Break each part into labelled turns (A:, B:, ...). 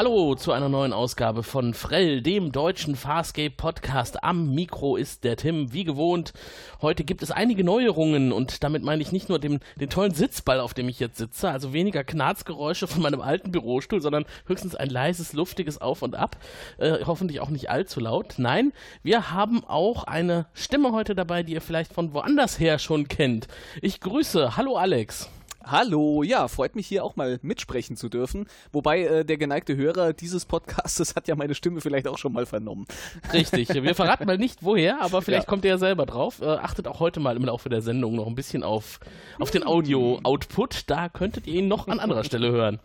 A: Hallo zu einer neuen Ausgabe von Frell, dem deutschen Farscape Podcast. Am Mikro ist der Tim, wie gewohnt. Heute gibt es einige Neuerungen und damit meine ich nicht nur den, den tollen Sitzball, auf dem ich jetzt sitze, also weniger Knarzgeräusche von meinem alten Bürostuhl, sondern höchstens ein leises, luftiges Auf und Ab. Äh, hoffentlich auch nicht allzu laut. Nein, wir haben auch eine Stimme heute dabei, die ihr vielleicht von woanders her schon kennt. Ich grüße. Hallo Alex.
B: Hallo, ja, freut mich hier auch mal mitsprechen zu dürfen. Wobei äh, der geneigte Hörer dieses Podcastes hat ja meine Stimme vielleicht auch schon mal vernommen.
A: Richtig, wir verraten mal nicht woher, aber vielleicht ja. kommt ihr ja selber drauf. Äh, achtet auch heute mal im Laufe der Sendung noch ein bisschen auf, auf den Audio-Output. Da könntet ihr ihn noch an anderer Stelle hören.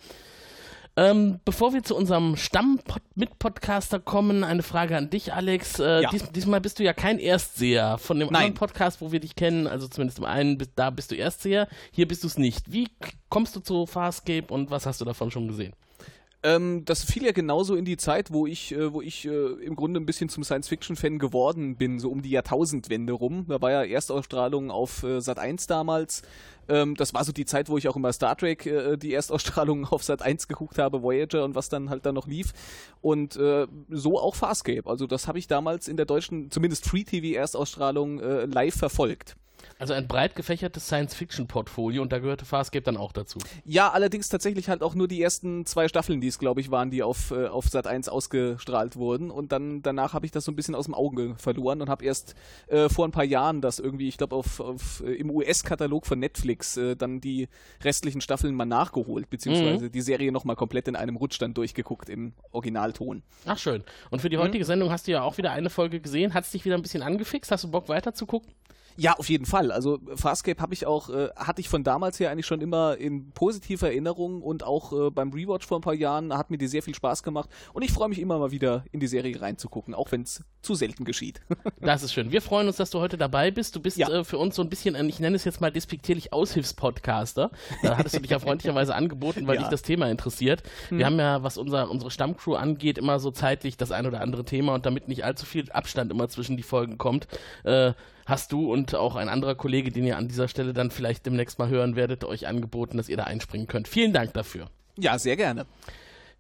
A: Ähm, bevor wir zu unserem Stamm-Mitpodcaster kommen, eine Frage an dich, Alex. Äh, ja. dies, diesmal bist du ja kein Erstseher. Von dem Nein. anderen Podcast, wo wir dich kennen, also zumindest im einen, da bist du Erstseher. Hier bist du es nicht. Wie kommst du zu Farscape und was hast du davon schon gesehen?
B: Ähm, das fiel ja genauso in die Zeit, wo ich, äh, wo ich äh, im Grunde ein bisschen zum Science-Fiction-Fan geworden bin, so um die Jahrtausendwende rum. Da war ja Erstausstrahlung auf äh, Sat 1 damals. Ähm, das war so die Zeit, wo ich auch immer Star Trek äh, die Erstausstrahlung auf Sat 1 geguckt habe, Voyager und was dann halt da noch lief. Und äh, so auch Farscape. Also das habe ich damals in der deutschen, zumindest Free-TV-Erstausstrahlung äh, live verfolgt.
A: Also ein breit gefächertes Science-Fiction-Portfolio und da gehörte Farscape dann auch dazu.
B: Ja, allerdings tatsächlich halt auch nur die ersten zwei Staffeln, die es, glaube ich, waren, die auf, äh, auf Sat 1 ausgestrahlt wurden. Und dann danach habe ich das so ein bisschen aus dem Auge verloren und habe erst äh, vor ein paar Jahren das irgendwie, ich glaube, auf, auf, äh, im US-Katalog von Netflix äh, dann die restlichen Staffeln mal nachgeholt, beziehungsweise mhm. die Serie nochmal komplett in einem Rutsch dann durchgeguckt im Originalton.
A: Ach schön. Und für die heutige mhm. Sendung hast du ja auch wieder eine Folge gesehen. Hat es dich wieder ein bisschen angefixt? Hast du Bock weiter zu gucken?
B: Ja, auf jeden Fall. Also Farscape habe ich auch, äh, hatte ich von damals her eigentlich schon immer in positiver Erinnerung und auch äh, beim Rewatch vor ein paar Jahren hat mir die sehr viel Spaß gemacht und ich freue mich immer mal wieder in die Serie reinzugucken, auch wenn es zu selten geschieht.
A: das ist schön. Wir freuen uns, dass du heute dabei bist. Du bist ja. äh, für uns so ein bisschen, ich nenne es jetzt mal despektierlich Aushilfspodcaster. Da hattest du dich ja freundlicherweise angeboten, weil ja. dich das Thema interessiert. Hm. Wir haben ja, was unser, unsere Stammcrew angeht, immer so zeitlich das ein oder andere Thema und damit nicht allzu viel Abstand immer zwischen die Folgen kommt, äh, hast du und auch ein anderer Kollege, den ihr an dieser Stelle dann vielleicht demnächst mal hören werdet, euch angeboten, dass ihr da einspringen könnt. Vielen Dank dafür.
B: Ja, sehr gerne.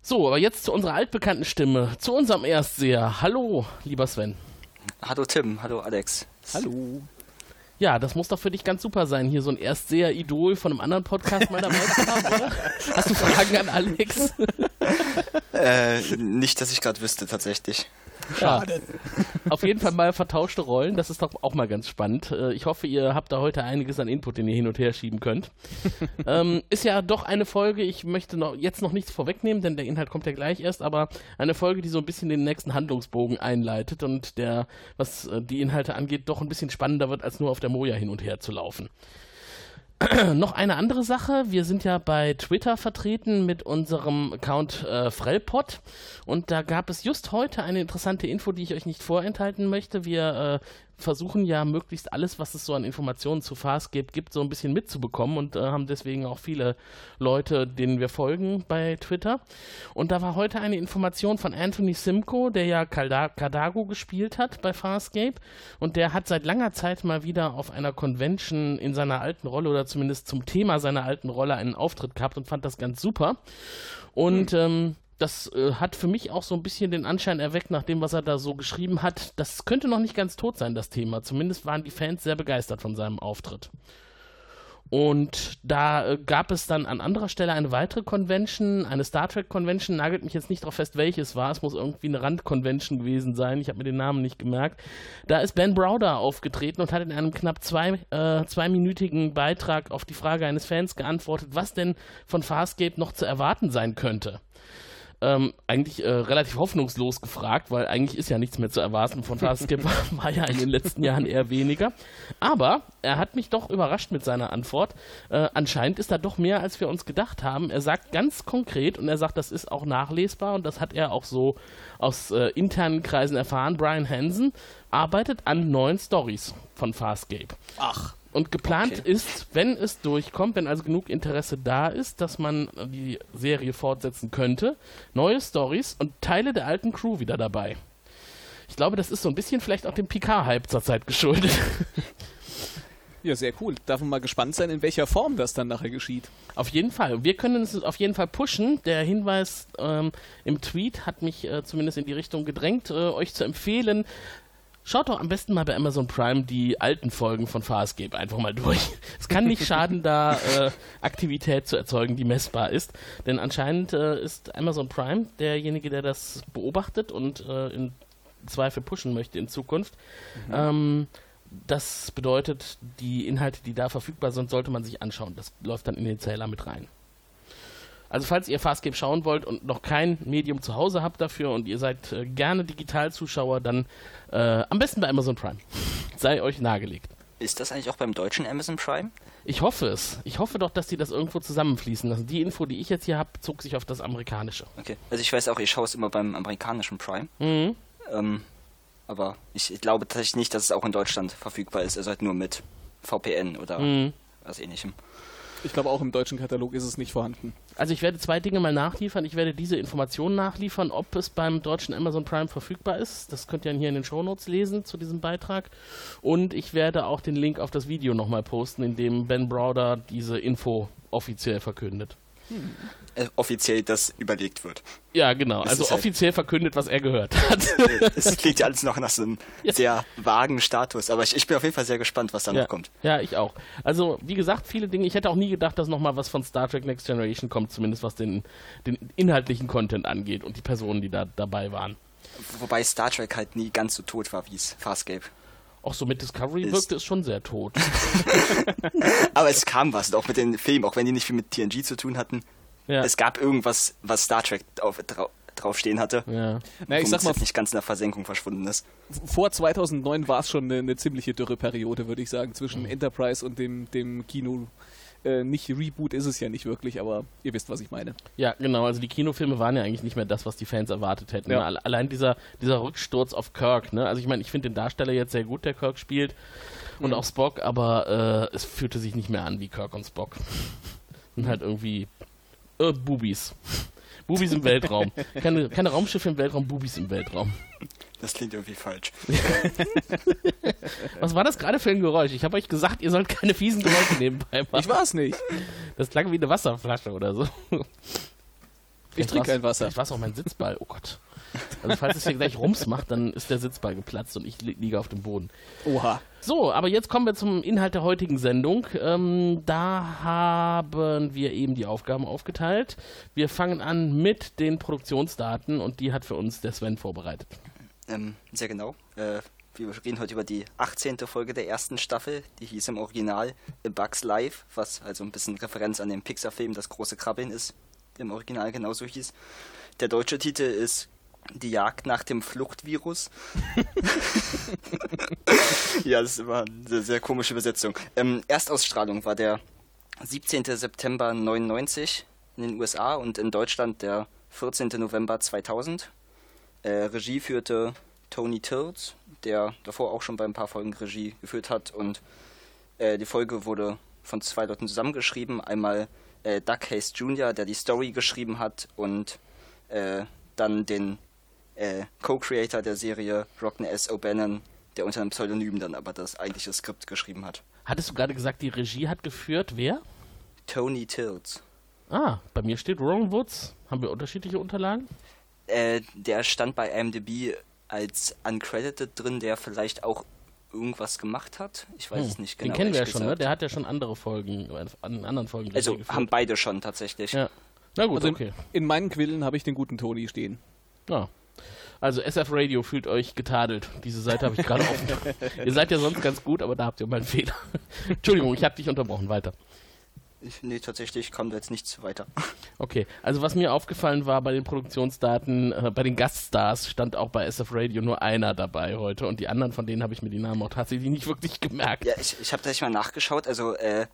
A: So, aber jetzt zu unserer altbekannten Stimme, zu unserem Erstseher. Hallo, lieber Sven.
C: Hallo Tim, hallo Alex.
B: Hallo.
A: Ja, das muss doch für dich ganz super sein, hier so ein Erstseher-Idol von einem anderen Podcast mal dabei zu haben, oder? Hast du Fragen an Alex?
C: äh, nicht, dass ich gerade wüsste, tatsächlich.
A: Schade. Ja. Auf jeden Fall mal vertauschte Rollen, das ist doch auch mal ganz spannend. Äh, ich hoffe, ihr habt da heute einiges an Input, den ihr hin und her schieben könnt. ähm, ist ja doch eine Folge, ich möchte noch, jetzt noch nichts vorwegnehmen, denn der Inhalt kommt ja gleich erst, aber eine Folge, die so ein bisschen den nächsten Handlungsbogen einleitet und der, was äh, die Inhalte angeht, doch ein bisschen spannender wird, als nur auf der Moja hin und her zu laufen. noch eine andere Sache. Wir sind ja bei Twitter vertreten mit unserem Account äh, Frellpot und da gab es just heute eine interessante Info, die ich euch nicht vorenthalten möchte. Wir äh, versuchen ja möglichst alles, was es so an Informationen zu gibt, gibt, so ein bisschen mitzubekommen und äh, haben deswegen auch viele Leute, denen wir folgen bei Twitter. Und da war heute eine Information von Anthony Simcoe, der ja Cardago gespielt hat bei Farscape und der hat seit langer Zeit mal wieder auf einer Convention in seiner alten Rolle oder zumindest zum Thema seiner alten Rolle einen Auftritt gehabt und fand das ganz super. Und mhm. ähm, das äh, hat für mich auch so ein bisschen den Anschein erweckt, nach dem, was er da so geschrieben hat. Das könnte noch nicht ganz tot sein, das Thema. Zumindest waren die Fans sehr begeistert von seinem Auftritt. Und da äh, gab es dann an anderer Stelle eine weitere Convention, eine Star Trek Convention, nagelt mich jetzt nicht darauf fest, welches war. Es muss irgendwie eine Rand-Convention gewesen sein. Ich habe mir den Namen nicht gemerkt. Da ist Ben Browder aufgetreten und hat in einem knapp zwei, äh, zweiminütigen Beitrag auf die Frage eines Fans geantwortet, was denn von Farscape noch zu erwarten sein könnte ähm, eigentlich äh, relativ hoffnungslos gefragt, weil eigentlich ist ja nichts mehr zu erwarten von Fastskip, war ja in den letzten Jahren eher weniger. Aber er hat mich doch überrascht mit seiner Antwort. Äh, anscheinend ist da doch mehr, als wir uns gedacht haben. Er sagt ganz konkret und er sagt, das ist auch nachlesbar und das hat er auch so aus äh, internen Kreisen erfahren. Brian Hansen arbeitet an neuen Stories von Farscape.
B: Ach.
A: Und geplant okay. ist, wenn es durchkommt, wenn also genug Interesse da ist, dass man die Serie fortsetzen könnte, neue Stories und Teile der alten Crew wieder dabei. Ich glaube, das ist so ein bisschen vielleicht auch dem Picard-Hype zurzeit geschuldet.
B: Ja, sehr cool. Darf man mal gespannt sein, in welcher Form das dann nachher geschieht.
A: Auf jeden Fall. Wir können es auf jeden Fall pushen. Der Hinweis ähm, im Tweet hat mich äh, zumindest in die Richtung gedrängt, äh, euch zu empfehlen, Schaut doch am besten mal bei Amazon Prime die alten Folgen von Farscape einfach mal durch. Es kann nicht schaden, da äh, Aktivität zu erzeugen, die messbar ist. Denn anscheinend äh, ist Amazon Prime derjenige, der das beobachtet und äh, in Zweifel pushen möchte in Zukunft. Mhm. Ähm, das bedeutet, die Inhalte, die da verfügbar sind, sollte man sich anschauen. Das läuft dann in den Zähler mit rein. Also falls ihr Farscape schauen wollt und noch kein Medium zu Hause habt dafür und ihr seid äh, gerne Digitalzuschauer, dann äh, am besten bei Amazon Prime. Sei euch nahegelegt.
C: Ist das eigentlich auch beim deutschen Amazon Prime?
A: Ich hoffe es. Ich hoffe doch, dass die das irgendwo zusammenfließen lassen. Die Info, die ich jetzt hier habe, zog sich auf das amerikanische.
C: Okay. Also ich weiß auch, ich schaue es immer beim amerikanischen Prime. Mhm. Ähm, aber ich, ich, glaube tatsächlich nicht, dass es auch in Deutschland verfügbar ist. Also halt nur mit VPN oder mhm. was ähnlichem.
B: Ich glaube, auch im deutschen Katalog ist es nicht vorhanden.
A: Also ich werde zwei Dinge mal nachliefern. Ich werde diese Informationen nachliefern, ob es beim deutschen Amazon Prime verfügbar ist. Das könnt ihr hier in den Shownotes lesen zu diesem Beitrag. Und ich werde auch den Link auf das Video nochmal posten, in dem Ben Browder diese Info offiziell verkündet.
C: Hm. Offiziell das überlegt wird.
A: Ja, genau. Das also halt offiziell halt verkündet, was er gehört hat.
C: Es klingt ja alles noch nach so einem ja. sehr vagen Status, aber ich, ich, bin auf jeden Fall sehr gespannt, was da
A: ja.
C: noch kommt.
A: Ja, ich auch. Also, wie gesagt, viele Dinge. Ich hätte auch nie gedacht, dass nochmal was von Star Trek Next Generation kommt, zumindest was den, den inhaltlichen Content angeht und die Personen, die da dabei waren.
C: Wobei Star Trek halt nie ganz so tot war wie es Farscape.
A: Auch so mit Discovery ist wirkte es schon sehr tot.
C: Aber es kam was, auch mit den Filmen, auch wenn die nicht viel mit TNG zu tun hatten. Ja. Es gab irgendwas, was Star Trek auf, drau draufstehen hatte. Ja.
B: Na, ich sag mal,
C: nicht ganz in der Versenkung verschwunden ist.
B: Vor 2009 war es schon eine, eine, ziemliche Dürreperiode, würde ich sagen, zwischen mhm. Enterprise und dem, dem Kino. Äh, nicht Reboot ist es ja nicht wirklich, aber ihr wisst, was ich meine.
A: Ja, genau. Also die Kinofilme waren ja eigentlich nicht mehr das, was die Fans erwartet hätten. Ja. Allein dieser, dieser Rücksturz auf Kirk. Ne? Also ich meine, ich finde den Darsteller jetzt sehr gut, der Kirk spielt. Und mhm. auch Spock, aber äh, es fühlte sich nicht mehr an wie Kirk und Spock. und halt irgendwie äh, Bubis. Bubis im Weltraum. Keine, keine Raumschiffe im Weltraum, Bubis im Weltraum.
C: Das klingt irgendwie falsch.
A: Was war das gerade für ein Geräusch? Ich habe euch gesagt, ihr sollt keine fiesen Geräusche nebenbei machen.
B: Ich war es nicht.
A: Das klang wie eine Wasserflasche oder so.
B: Ich trinke kein Wasser.
A: Ich war auch mein Sitzball. Oh Gott. Also falls es hier gleich Rums macht, dann ist der Sitzball geplatzt und ich li liege auf dem Boden.
B: Oha.
A: So, aber jetzt kommen wir zum Inhalt der heutigen Sendung. Ähm, da haben wir eben die Aufgaben aufgeteilt. Wir fangen an mit den Produktionsdaten und die hat für uns der Sven vorbereitet.
C: Ähm, sehr genau. Äh, wir reden heute über die 18. Folge der ersten Staffel. Die hieß im Original A Bugs Live, was also ein bisschen Referenz an den Pixar-Film Das große Krabbeln ist. Im Original genauso hieß. Der deutsche Titel ist die Jagd nach dem Fluchtvirus. ja, das ist immer eine sehr, komische Übersetzung. Ähm, Erstausstrahlung war der 17. September 99 in den USA und in Deutschland der 14. November 2000. Äh, Regie führte Tony Tills, der davor auch schon bei ein paar Folgen Regie geführt hat. Und äh, die Folge wurde von zwei Leuten zusammengeschrieben. Einmal äh, Doug Hayes Jr., der die Story geschrieben hat, und äh, dann den äh, Co-Creator der Serie, Rockne S. O'Bannon, der unter einem Pseudonym dann aber das eigentliche Skript geschrieben hat.
A: Hattest du gerade gesagt, die Regie hat geführt wer?
C: Tony Tills.
A: Ah, bei mir steht Ron Woods. Haben wir unterschiedliche Unterlagen?
C: Äh, der stand bei IMDb als uncredited drin, der vielleicht auch irgendwas gemacht hat. Ich weiß hm. es nicht
A: genau. Den kennen wir ja schon, ne? Der hat ja schon andere Folgen, an anderen Folgen
C: Also haben beide schon tatsächlich. Ja.
B: Na gut, also okay. In, in meinen Quillen habe ich den guten Toni stehen.
A: Ja. Also SF Radio fühlt euch getadelt. Diese Seite habe ich gerade offen. ihr seid ja sonst ganz gut, aber da habt ihr mal einen Fehler. Entschuldigung, ich habe dich unterbrochen. Weiter.
C: Ich, nee, tatsächlich kam da jetzt nichts weiter.
A: Okay, also was mir aufgefallen war bei den Produktionsdaten, äh, bei den Gaststars stand auch bei SF Radio nur einer dabei heute und die anderen von denen habe ich mir die Namen auch tatsächlich nicht wirklich gemerkt.
C: Ja, ich, ich habe tatsächlich mal nachgeschaut, also äh,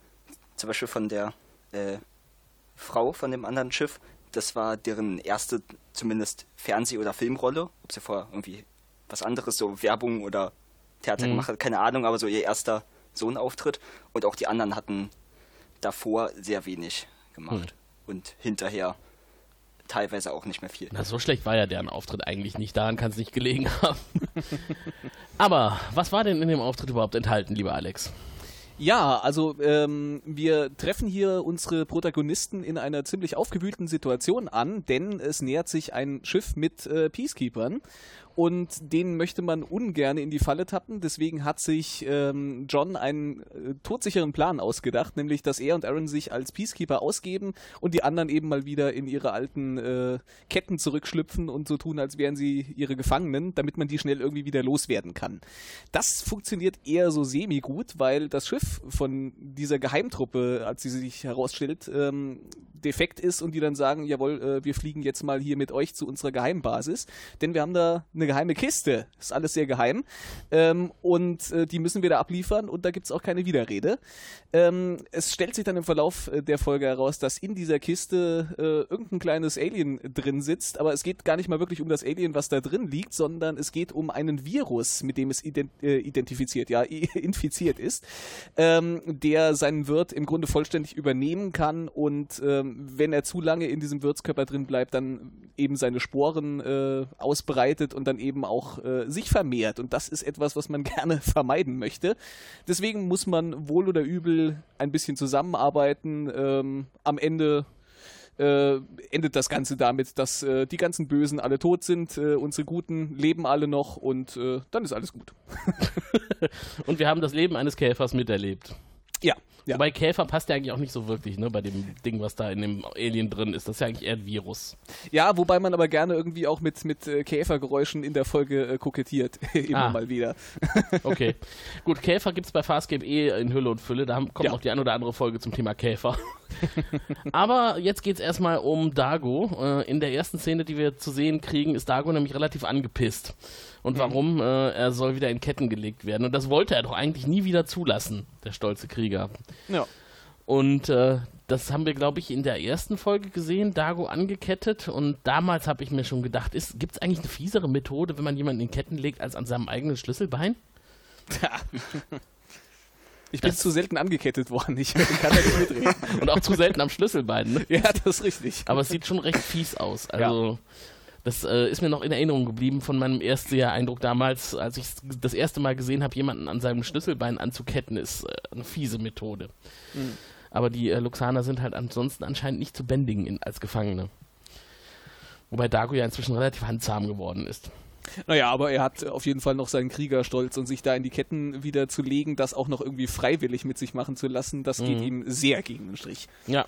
C: zum Beispiel von der äh, Frau von dem anderen Schiff, das war deren erste, zumindest Fernseh- oder Filmrolle. Ob sie vorher irgendwie was anderes, so Werbung oder Theater mhm. gemacht hat, keine Ahnung, aber so ihr erster Sohnauftritt. Und auch die anderen hatten davor sehr wenig gemacht. Mhm. Und hinterher teilweise auch nicht mehr viel.
A: Na, so schlecht war ja deren Auftritt eigentlich nicht. Daran kann es nicht gelegen haben. aber was war denn in dem Auftritt überhaupt enthalten, lieber Alex?
B: Ja, also ähm, wir treffen hier unsere Protagonisten in einer ziemlich aufgewühlten Situation an, denn es nähert sich ein Schiff mit äh, Peacekeepers und denen möchte man ungern in die Falle tappen. Deswegen hat sich ähm, John einen äh, todsicheren Plan ausgedacht, nämlich dass er und Aaron sich als Peacekeeper ausgeben und die anderen eben mal wieder in ihre alten äh, Ketten zurückschlüpfen und so tun, als wären sie ihre Gefangenen, damit man die schnell irgendwie wieder loswerden kann. Das funktioniert eher so semi-gut, weil das Schiff von dieser Geheimtruppe, als sie sich herausstellt, ähm, defekt ist und die dann sagen, jawohl, äh, wir fliegen jetzt mal hier mit euch zu unserer Geheimbasis, denn wir haben da eine geheime Kiste. Ist alles sehr geheim. Ähm, und äh, die müssen wir da abliefern und da gibt es auch keine Widerrede. Ähm, es stellt sich dann im Verlauf äh, der Folge heraus, dass in dieser Kiste äh, irgendein kleines Alien drin sitzt, aber es geht gar nicht mal wirklich um das Alien, was da drin liegt, sondern es geht um einen Virus, mit dem es ident äh, identifiziert, ja, infiziert ist, ähm, der seinen Wirt im Grunde vollständig übernehmen kann und ähm, wenn er zu lange in diesem Wirtskörper drin bleibt, dann eben seine Sporen äh, ausbreitet und dann eben auch äh, sich vermehrt. Und das ist etwas, was man gerne vermeiden möchte. Deswegen muss man wohl oder übel ein bisschen zusammenarbeiten. Ähm, am Ende äh, endet das Ganze damit, dass äh, die ganzen Bösen alle tot sind, äh, unsere Guten leben alle noch und äh, dann ist alles gut.
A: und wir haben das Leben eines Käfers miterlebt.
B: Ja,
A: ja. Wobei Käfer passt ja eigentlich auch nicht so wirklich, ne, bei dem Ding, was da in dem Alien drin ist. Das ist ja eigentlich eher ein Virus.
B: Ja, wobei man aber gerne irgendwie auch mit, mit äh, Käfergeräuschen in der Folge äh, kokettiert. Immer ah. mal wieder.
A: okay. Gut, Käfer gibt es bei Farscape eh in Hülle und Fülle. Da kommt ja. noch die ein oder andere Folge zum Thema Käfer. aber jetzt geht es erstmal um Dago. Äh, in der ersten Szene, die wir zu sehen kriegen, ist Dago nämlich relativ angepisst und mhm. warum äh, er soll wieder in Ketten gelegt werden. Und das wollte er doch eigentlich nie wieder zulassen, der stolze Krieger.
B: Ja.
A: Und äh, das haben wir, glaube ich, in der ersten Folge gesehen, Dago angekettet. Und damals habe ich mir schon gedacht, gibt es eigentlich eine fiesere Methode, wenn man jemanden in Ketten legt, als an seinem eigenen Schlüsselbein?
B: Ja. Ich bin das zu selten angekettet worden. Ich kann da nicht mitreden.
A: Und auch zu selten am Schlüsselbein. Ne?
B: Ja, das ist richtig.
A: Aber es sieht schon recht fies aus. Also. Ja. Das äh, ist mir noch in Erinnerung geblieben von meinem Erstseher-Eindruck damals, als ich das erste Mal gesehen habe, jemanden an seinem Schlüsselbein anzuketten, ist äh, eine fiese Methode. Mhm. Aber die äh, Luxaner sind halt ansonsten anscheinend nicht zu bändigen in, als Gefangene. Wobei Dago ja inzwischen relativ handzahm geworden ist.
B: Naja, aber er hat auf jeden Fall noch seinen Kriegerstolz und sich da in die Ketten wieder zu legen, das auch noch irgendwie freiwillig mit sich machen zu lassen, das mhm. geht ihm sehr gegen den Strich.
A: Ja,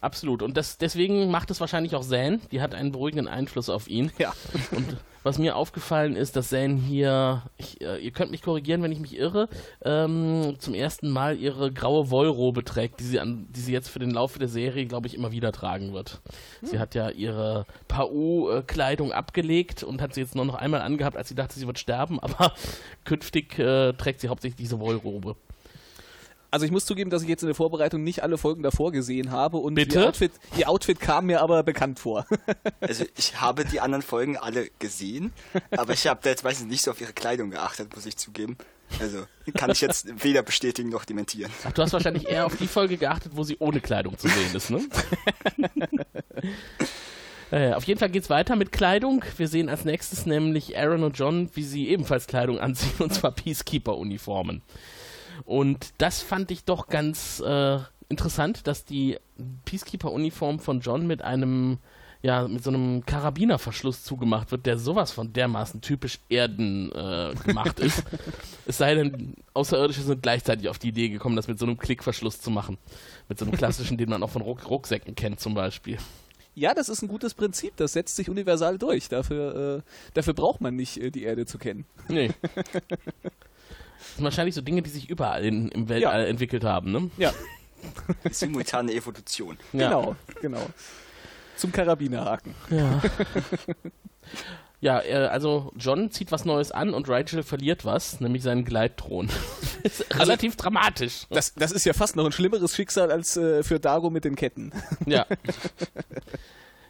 A: Absolut. Und das, deswegen macht es wahrscheinlich auch Zane. Die hat einen beruhigenden Einfluss auf ihn.
B: Ja.
A: Und was mir aufgefallen ist, dass Zane hier, ich, äh, ihr könnt mich korrigieren, wenn ich mich irre, ähm, zum ersten Mal ihre graue Wollrobe trägt, die sie, an, die sie jetzt für den Laufe der Serie, glaube ich, immer wieder tragen wird. Hm. Sie hat ja ihre Pau-Kleidung abgelegt und hat sie jetzt nur noch einmal angehabt, als sie dachte, sie wird sterben, aber künftig äh, trägt sie hauptsächlich diese Wollrobe.
B: Also ich muss zugeben, dass ich jetzt in der Vorbereitung nicht alle Folgen davor gesehen habe und
A: Bitte?
B: Ihr, Outfit, ihr Outfit kam mir aber bekannt vor.
C: Also ich habe die anderen Folgen alle gesehen, aber ich habe da jetzt meistens nicht so auf ihre Kleidung geachtet, muss ich zugeben. Also kann ich jetzt weder bestätigen noch dementieren.
A: Ach, du hast wahrscheinlich eher auf die Folge geachtet, wo sie ohne Kleidung zu sehen ist, ne? Äh, auf jeden Fall geht es weiter mit Kleidung. Wir sehen als nächstes nämlich Aaron und John, wie sie ebenfalls Kleidung anziehen, und zwar Peacekeeper-Uniformen. Und das fand ich doch ganz äh, interessant, dass die Peacekeeper-Uniform von John mit einem ja, mit so einem Karabinerverschluss zugemacht wird, der sowas von dermaßen typisch Erden äh, gemacht ist. es sei denn, Außerirdische sind gleichzeitig auf die Idee gekommen, das mit so einem Klickverschluss zu machen. Mit so einem klassischen, den man auch von Ruck Rucksäcken kennt zum Beispiel.
B: Ja, das ist ein gutes Prinzip. Das setzt sich universal durch. Dafür, äh, dafür braucht man nicht, äh, die Erde zu kennen.
A: Nee. Das sind wahrscheinlich so Dinge, die sich überall in, im Weltall ja. entwickelt haben, ne?
B: Ja.
C: Simultane Evolution.
B: Ja. Genau, genau. Zum Karabinerhaken.
A: Ja. Ja, also John zieht was Neues an und Rachel verliert was, nämlich seinen Gleitthron. relativ also, dramatisch.
B: Das, das ist ja fast noch ein schlimmeres Schicksal als äh, für Dago mit den Ketten.
A: Ja.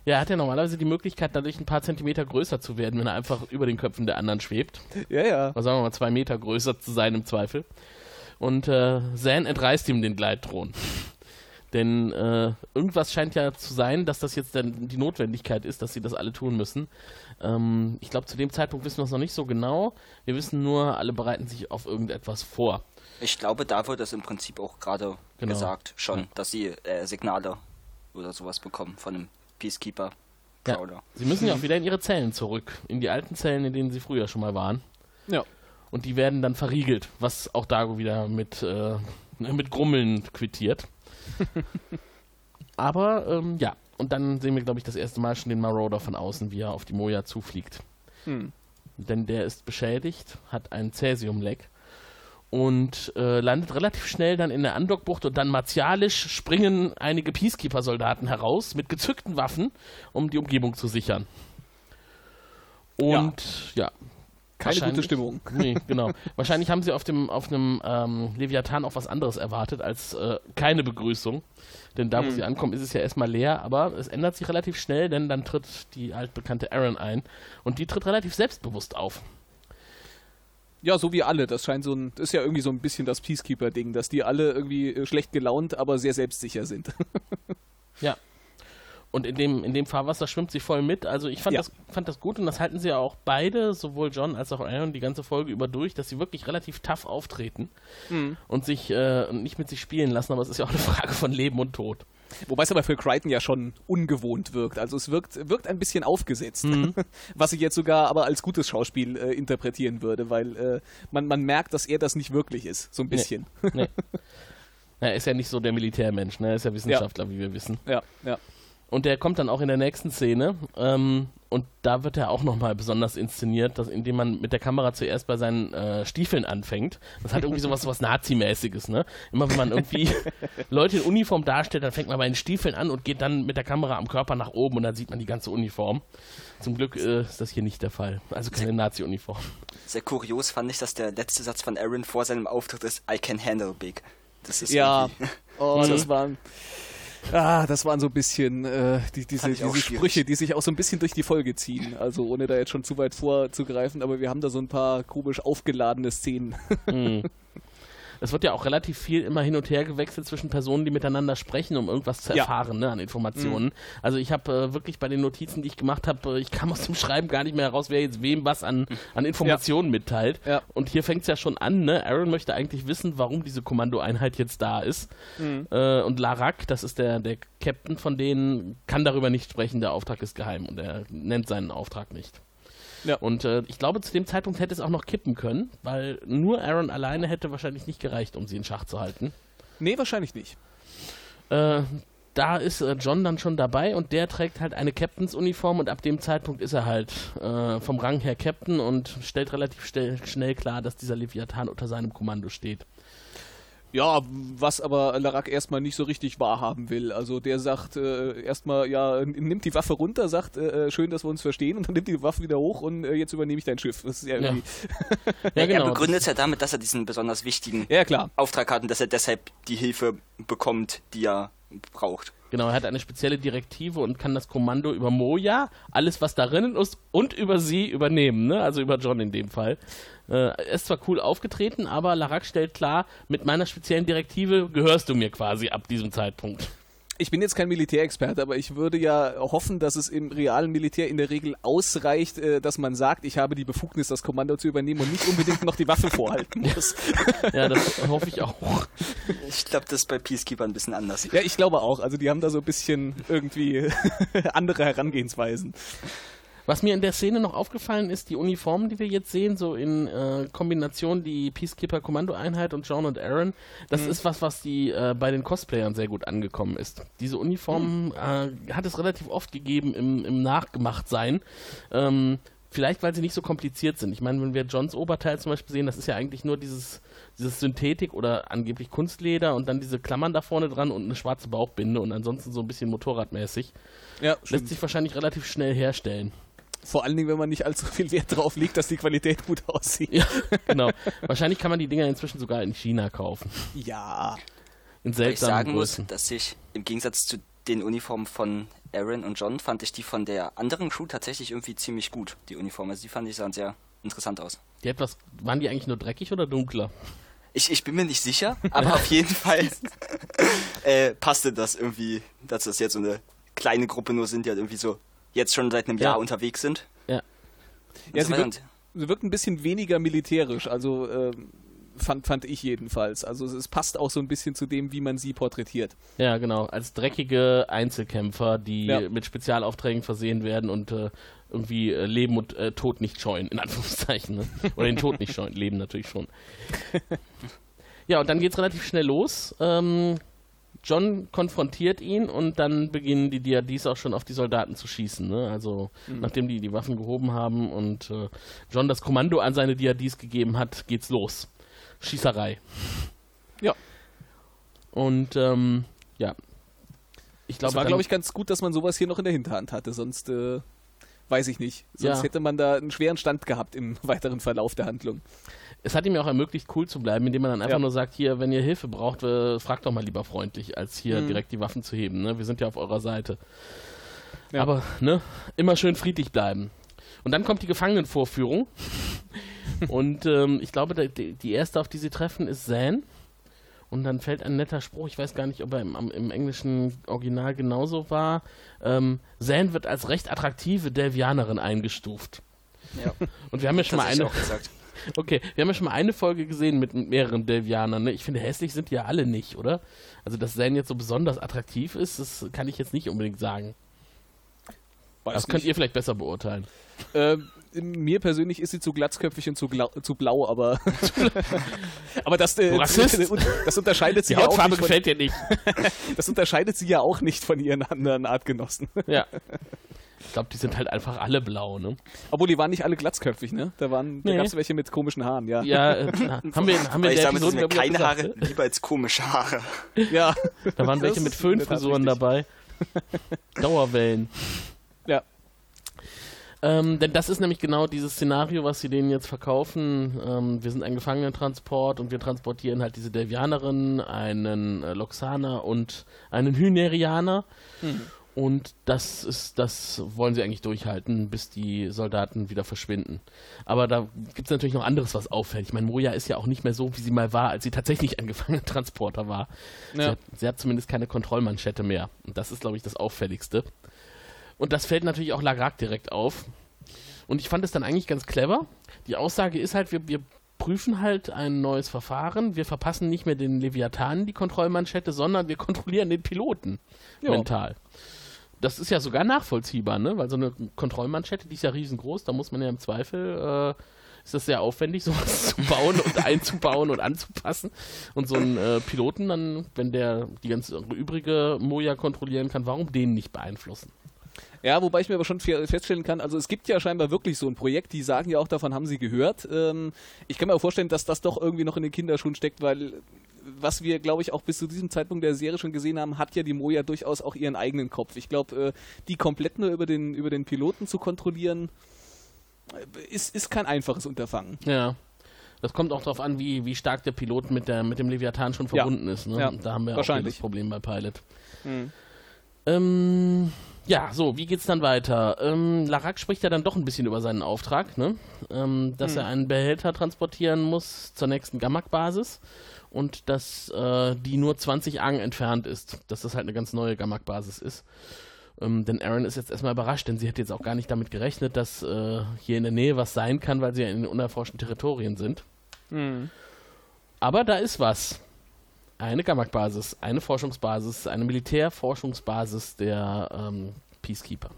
A: Ja, er hat ja normalerweise die Möglichkeit, dadurch ein paar Zentimeter größer zu werden, wenn er einfach über den Köpfen der anderen schwebt.
B: Ja, ja.
A: Oder sagen wir mal zwei Meter größer zu sein im Zweifel. Und äh, Zan entreißt ihm den Gleitthron. Denn äh, irgendwas scheint ja zu sein, dass das jetzt dann die Notwendigkeit ist, dass sie das alle tun müssen. Ähm, ich glaube, zu dem Zeitpunkt wissen wir es noch nicht so genau. Wir wissen nur, alle bereiten sich auf irgendetwas vor.
C: Ich glaube, da wird es im Prinzip auch gerade
A: Genau.
C: gesagt, schon,
A: Ja.
C: dass sie äh, Signale oder sowas bekommen von einem Peacekeeper.
A: Ja. Sie müssen ja auch wieder in ihre Zellen zurück, in die alten Zellen, in denen sie früher schon mal waren.
B: Ja.
A: Und die werden dann verriegelt, was auch Dago wieder mit, äh, mit Grummeln quittiert. Aber ähm, ja, und dann sehen wir, glaube ich, das erste Mal schon den Marauder von außen, wie er auf die Moja zufliegt.
B: Hm.
A: Denn der ist beschädigt, hat ein Cäsiumleck und äh, landet relativ schnell dann in der Andockbucht und dann martialisch springen einige Peacekeeper-Soldaten heraus mit gezückten Waffen, um die Umgebung zu sichern. Und ja,
B: Keine gute. Stimmung.
A: Nee, genau. Wahrscheinlich haben sie auf dem auf einem ähm, Leviathan auch was anderes erwartet als äh, keine Begrüßung. Denn da, wo sie ankommen, ist es ja erstmal leer, aber es ändert sich relativ schnell, denn dann tritt die altbekannte Aaron ein und die tritt relativ selbstbewusst auf.
B: Ja, so wie alle. Das scheint so ein, das ist ja irgendwie so ein bisschen das Peacekeeper-Ding, dass die alle irgendwie äh, schlecht gelaunt, aber sehr selbstsicher sind.
A: Ja. Und in dem, in dem Fahrwasser schwimmt sie voll mit. Also ich fand,
B: Ja.
A: das, fand das gut und das halten sie ja auch beide, sowohl John als auch Aaron, die ganze Folge über durch, dass sie wirklich relativ tough auftreten und sich äh, nicht mit sich spielen lassen, aber es ist ja auch eine Frage von Leben und Tod.
B: Wobei es aber für Crichton ja schon ungewohnt wirkt. Also es wirkt, wirkt ein bisschen aufgesetzt. Was ich jetzt sogar aber als gutes Schauspiel äh, interpretieren würde, weil äh, man, man merkt, dass er das nicht wirklich ist. So ein bisschen.
A: Nee. Na, er ist ja nicht so der Militärmensch, ne? er ist ja Wissenschaftler, wie wir wissen.
B: Ja, ja.
A: Und der kommt dann auch in der nächsten Szene. Ähm, und da wird er auch nochmal besonders inszeniert, dass, indem man mit der Kamera zuerst bei seinen äh, Stiefeln anfängt. Das hat irgendwie sowas was Nazi-mäßiges, ne? Immer wenn man irgendwie Leute in Uniform darstellt, dann fängt man bei den Stiefeln an und geht dann mit der Kamera am Körper nach oben und dann sieht man die ganze Uniform. Zum Glück äh, ist das hier nicht der Fall. Also keine Nazi-Uniform.
C: Sehr kurios fand ich, dass der letzte Satz von Aaron vor seinem Auftritt ist, I can handle big. Das ist
B: Ja,
C: irgendwie-
B: oh, das waren. Ah, das waren so ein bisschen äh, die, diese, diese. Sprüche, die sich auch so ein bisschen durch die Folge ziehen. Also ohne da jetzt schon zu weit vorzugreifen, aber wir haben da so ein paar komisch aufgeladene Szenen.
A: Es wird ja auch relativ viel immer hin und her gewechselt zwischen Personen, die miteinander sprechen, um irgendwas zu
B: Ja.
A: erfahren ne, an Informationen. Also ich habe äh, wirklich bei den Notizen, die ich gemacht habe, äh, ich kam aus dem Schreiben gar nicht mehr heraus, wer jetzt wem was an, an Informationen mitteilt.
B: Ja.
A: Und hier fängt es ja schon an, ne? Aaron möchte eigentlich wissen, warum diese Kommandoeinheit jetzt da ist. Äh, und Larak, das ist der, der Captain von denen, kann darüber nicht sprechen, der Auftrag ist geheim und er nennt seinen Auftrag nicht.
B: Ja.
A: Und äh, ich glaube, zu dem Zeitpunkt hätte es auch noch kippen können, weil nur Aaron alleine hätte wahrscheinlich nicht gereicht, um sie in Schach zu halten.
B: Nee, wahrscheinlich nicht.
A: Äh, da ist äh, John dann schon dabei und der trägt halt eine Captains-Uniform und ab dem Zeitpunkt ist er halt äh, vom Rang her Captain und stellt relativ schnell, schnell klar, dass dieser Leviathan unter seinem Kommando steht.
B: Ja, was aber Larak erstmal nicht so richtig wahrhaben will. Also der sagt äh, erstmal, ja, nimmt die Waffe runter, sagt, äh, äh, schön, dass wir uns verstehen, und dann nimmt die Waffe wieder hoch und äh, jetzt übernehme ich dein Schiff. Das ist ja
A: Ja.
B: irgendwie.
A: Ja,
C: Er
A: genau.
C: begründet es ja damit, dass er diesen besonders wichtigen
B: Ja, klar.
C: Auftrag hat und dass er deshalb die Hilfe bekommt, die er braucht.
A: Genau, er hat eine spezielle Direktive und kann das Kommando über Moja, alles was darin ist, und über sie übernehmen, ne? also über John in dem Fall. Äh, er ist zwar cool aufgetreten, aber Larak stellt klar, mit meiner speziellen Direktive gehörst du mir quasi ab diesem Zeitpunkt.
B: Ich bin jetzt kein Militärexperte, aber ich würde ja hoffen, dass es im realen Militär in der Regel ausreicht, äh, dass man sagt, ich habe die Befugnis, das Kommando zu übernehmen und nicht unbedingt noch die Waffe vorhalten muss.
A: Ja, das hoffe ich auch.
C: Ich glaube, das ist bei Peacekeeper ein bisschen anders.
B: Ja, ich glaube auch. Also die haben da so ein bisschen irgendwie andere Herangehensweisen.
A: Was mir in der Szene noch aufgefallen ist, die Uniformen, die wir jetzt sehen, so in äh, Kombination die Peacekeeper-Kommandoeinheit und John und Aaron, das ist was, was die äh, bei den Cosplayern sehr gut angekommen ist. Diese Uniformen äh, hat es relativ oft gegeben im, im Nachgemachtsein. Ähm, vielleicht, weil sie nicht so kompliziert sind. Ich meine, wenn wir Johns Oberteil zum Beispiel sehen, das ist ja eigentlich nur dieses, dieses Synthetik oder angeblich Kunstleder und dann diese Klammern da vorne dran und eine schwarze Bauchbinde und ansonsten so ein bisschen motorradmäßig.
B: Ja,
A: Lässt sich wahrscheinlich relativ schnell herstellen.
B: Vor allen Dingen, wenn man nicht allzu viel Wert drauf legt, dass die Qualität gut aussieht.
A: Ja, genau. Wahrscheinlich kann man die Dinger inzwischen sogar in China kaufen.
B: Ja.
A: In
C: Weil ich
A: seltsamen
C: sagen muss,
A: Größen.
C: dass ich im Gegensatz zu den Uniformen von Aaron und John fand ich die von der anderen Crew tatsächlich irgendwie ziemlich gut, die Uniformen. Also die fand ich sahen sehr interessant aus.
A: Die etwas, waren die eigentlich nur dreckig oder dunkler?
C: Ich, ich bin mir nicht sicher, aber auf jeden Fall äh, passte das irgendwie, dass das jetzt so eine kleine Gruppe nur sind, die halt irgendwie so jetzt schon seit einem
A: Ja.
C: Jahr unterwegs sind.
A: Ja.
B: Ja,
C: so
B: sie
C: weiter.
B: wirkt, sie wirkt ein bisschen weniger militärisch, also ähm, fand, fand ich jedenfalls. Also es, es passt auch so ein bisschen zu dem, wie man sie porträtiert.
A: Ja, genau. Als dreckige Einzelkämpfer, die
B: Ja.
A: mit Spezialaufträgen versehen werden und äh, irgendwie äh, Leben und äh, Tod nicht scheuen, in Anführungszeichen. Ne? Oder den Tod nicht scheuen, Leben natürlich schon. ja, und dann geht's relativ schnell los. Ähm, John konfrontiert ihn und dann beginnen die DRDs auch schon auf die Soldaten zu schießen. Ne? Also nachdem die die Waffen gehoben haben und äh, John das Kommando an seine DRDs gegeben hat, geht's los. Schießerei.
B: Ja.
A: Und ähm, ja. Ich glaube,
B: Das war, glaube ich, ganz gut, dass man sowas hier noch in der Hinterhand hatte, sonst äh, weiß ich nicht. Sonst
A: Ja.
B: hätte man da einen schweren Stand gehabt im weiteren Verlauf der Handlung.
A: Es hat ihm ja auch ermöglicht, cool zu bleiben, indem man dann einfach
B: Ja.
A: nur sagt, hier, wenn ihr Hilfe braucht, äh, fragt doch mal lieber freundlich, als hier
B: Mhm.
A: direkt die Waffen zu heben. Ne? Wir sind ja auf eurer Seite.
B: Ja.
A: Aber ne, immer schön friedlich bleiben. Und dann kommt die Gefangenenvorführung. Und ähm, ich glaube, die, die erste, auf die sie treffen, ist Zan. Und dann fällt ein netter Spruch, ich weiß gar nicht, ob er im, im englischen Original genauso war. Ähm, Zan wird als recht attraktive Delvianerin eingestuft.
C: Ja,
A: Und wir haben ja schon mal eine. Okay, wir haben ja schon mal eine Folge gesehen mit, mit mehreren Delvianern. Ne? Ich finde, hässlich sind die ja alle nicht, oder? Also, dass Zen jetzt so besonders attraktiv ist, das kann ich jetzt nicht unbedingt sagen.
B: Weiß
A: das könnt
B: nicht.
A: ihr vielleicht besser beurteilen.
B: Ähm, mir persönlich ist sie zu glatzköpfig und zu, zu blau, aber aber das, äh, das unterscheidet sie
A: Die
B: ja auch
A: Hautfarbe
B: nicht von,
A: gefällt dir nicht.
B: das unterscheidet sie ja auch nicht von ihren anderen Artgenossen.
A: ja. Ich glaube, die sind halt einfach alle blau, ne?
B: Obwohl die waren nicht alle glatzköpfig, ne? Da waren da
A: Nee.
B: gab's welche mit komischen Haaren, ja.
A: Ja, äh, haben wir, haben wir
C: ich
A: der
C: sage, es
A: Episode,
C: keine
A: gesagt,
C: Haare,
A: ne?
C: lieber als komische Haare.
B: Ja.
A: Da waren welche
B: Das
A: mit
B: der Tat
A: Föhnfrisuren dabei. Dauerwellen.
B: Ja.
A: Ähm, denn das ist nämlich genau dieses Szenario, was sie denen jetzt verkaufen. Ähm, wir sind ein Gefangenentransport und wir transportieren halt diese Delvianerin, einen äh, Loxaner und einen Hynerianer. Und das ist, das wollen sie eigentlich durchhalten, bis die Soldaten wieder verschwinden. Aber da gibt es natürlich noch anderes, was auffällt. Ich meine, Moja ist ja auch nicht mehr so, wie sie mal war, als sie tatsächlich ein Gefangenentransporter war. Sie,
B: Ja.
A: hat, sie hat zumindest keine Kontrollmanschette mehr. Und das ist, glaube ich, das Auffälligste. Und das fällt natürlich auch Lagrak direkt auf. Und ich fand es dann eigentlich ganz clever. Die Aussage ist halt, wir, wir prüfen halt ein neues Verfahren. Wir verpassen nicht mehr den Leviathanen die Kontrollmanschette, sondern wir kontrollieren den Piloten
B: Ja.
A: mental. Das ist ja sogar nachvollziehbar, ne? Weil so eine Kontrollmanschette, die ist ja riesengroß, da muss man ja im Zweifel, äh, ist das sehr aufwendig, sowas zu bauen und einzubauen und anzupassen. Und so einen äh, Piloten dann, wenn der die ganze übrige Moja kontrollieren kann, warum den nicht beeinflussen?
B: Ja, wobei ich mir aber schon fe- feststellen kann, also es gibt ja scheinbar wirklich so ein Projekt, die sagen ja auch, davon haben sie gehört. Ähm, ich kann mir auch vorstellen, dass das doch irgendwie noch in den Kinderschuhen steckt, weil was wir, glaube ich, auch bis zu diesem Zeitpunkt der Serie schon gesehen haben, hat ja die Moja durchaus auch ihren eigenen Kopf. Ich glaube, äh, die komplett nur über den, über den Piloten zu kontrollieren, äh, ist, ist kein einfaches Unterfangen.
A: Ja. Das kommt auch darauf an, wie, wie stark der Pilot mit, der, mit dem Leviathan schon
B: Ja.
A: verbunden ist. Ne?
B: Ja,
A: Da haben wir auch
B: wahrscheinlich.
A: das Problem bei Pilot.
B: Hm.
A: Ähm, ja, so, wie geht's dann weiter? Ähm, Larak spricht ja dann doch ein bisschen über seinen Auftrag, ne? ähm, dass
B: Hm.
A: er einen Behälter transportieren muss zur nächsten Gamak-Basis und dass äh, die nur 20 Ang entfernt ist, dass das halt eine ganz neue Gamak-Basis ist. Ähm, denn Aaron ist jetzt erstmal überrascht, denn sie hätte jetzt auch gar nicht damit gerechnet, dass äh, hier in der Nähe was sein kann, weil sie ja in den unerforschten Territorien sind.
B: Hm.
A: Aber da ist was. Eine Gamak-Basis, eine Forschungsbasis, eine Militärforschungsbasis der ähm, Peacekeeper.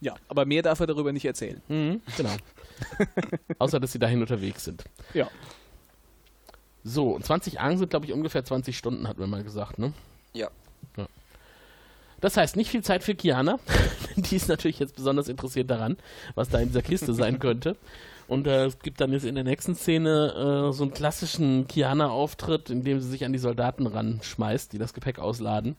B: Ja, aber mehr darf er darüber nicht erzählen.
A: Mhm, genau. Außer, dass sie dahin unterwegs sind.
B: Ja.
A: So, und 20 Ang sind, glaube ich, ungefähr 20 Stunden, hatten wir mal gesagt, ne?
C: Ja.
A: ja. Das heißt, nicht viel Zeit für Kiana. Die ist natürlich jetzt besonders interessiert daran, was da in dieser Kiste sein könnte. Und äh, es gibt dann jetzt in der nächsten Szene äh, so einen klassischen Kiana-Auftritt, in dem sie sich an die Soldaten ranschmeißt, die das Gepäck ausladen,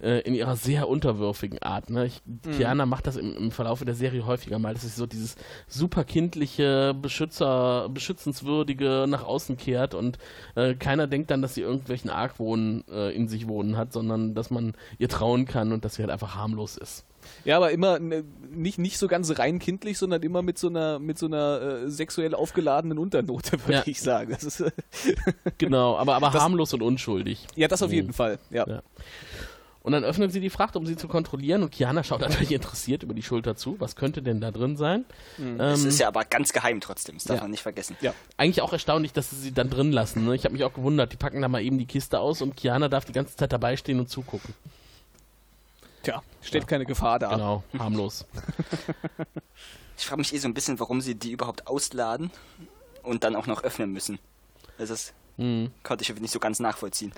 A: äh, in ihrer sehr unterwürfigen Art. Ne? Ich, Kiana macht das im, im Verlauf der Serie häufiger mal, dass sie so dieses super kindliche, Beschützer, beschützenswürdige nach außen kehrt und äh, keiner denkt dann, dass sie irgendwelchen Argwohn äh, in sich wohnen hat, sondern dass man ihr trauen kann und dass sie halt einfach harmlos ist.
B: Ja, aber immer ne, nicht, nicht so ganz rein kindlich, sondern immer mit so einer, mit so einer äh, sexuell aufgeladenen Unternote, würde
A: Ja.
B: ich sagen. Das ist,
A: Genau, aber, aber
B: Das-
A: harmlos und unschuldig.
B: ja, das auf
A: Mhm.
B: jeden Fall. Ja.
A: Ja. Und dann öffnen sie die Fracht, um sie zu kontrollieren. Und Kiana schaut natürlich interessiert über die Schulter zu. Was könnte denn da drin sein?
C: Es
A: Ähm,
C: ist ja aber ganz geheim trotzdem, das darf
A: Ja.
C: man nicht vergessen.
B: Ja.
A: eigentlich auch erstaunlich, dass sie sie dann drin lassen. Ne? Ich habe mich auch gewundert. Die packen da mal eben die Kiste aus und Kiana darf die ganze Zeit dabei stehen und zugucken.
B: Tja, steht keine Gefahr da.
A: Genau, harmlos.
C: Ich frage mich eh so ein bisschen, warum sie die überhaupt ausladen und dann auch noch öffnen müssen. Also Das
A: Hm.
C: konnte ich irgendwie nicht so ganz nachvollziehen.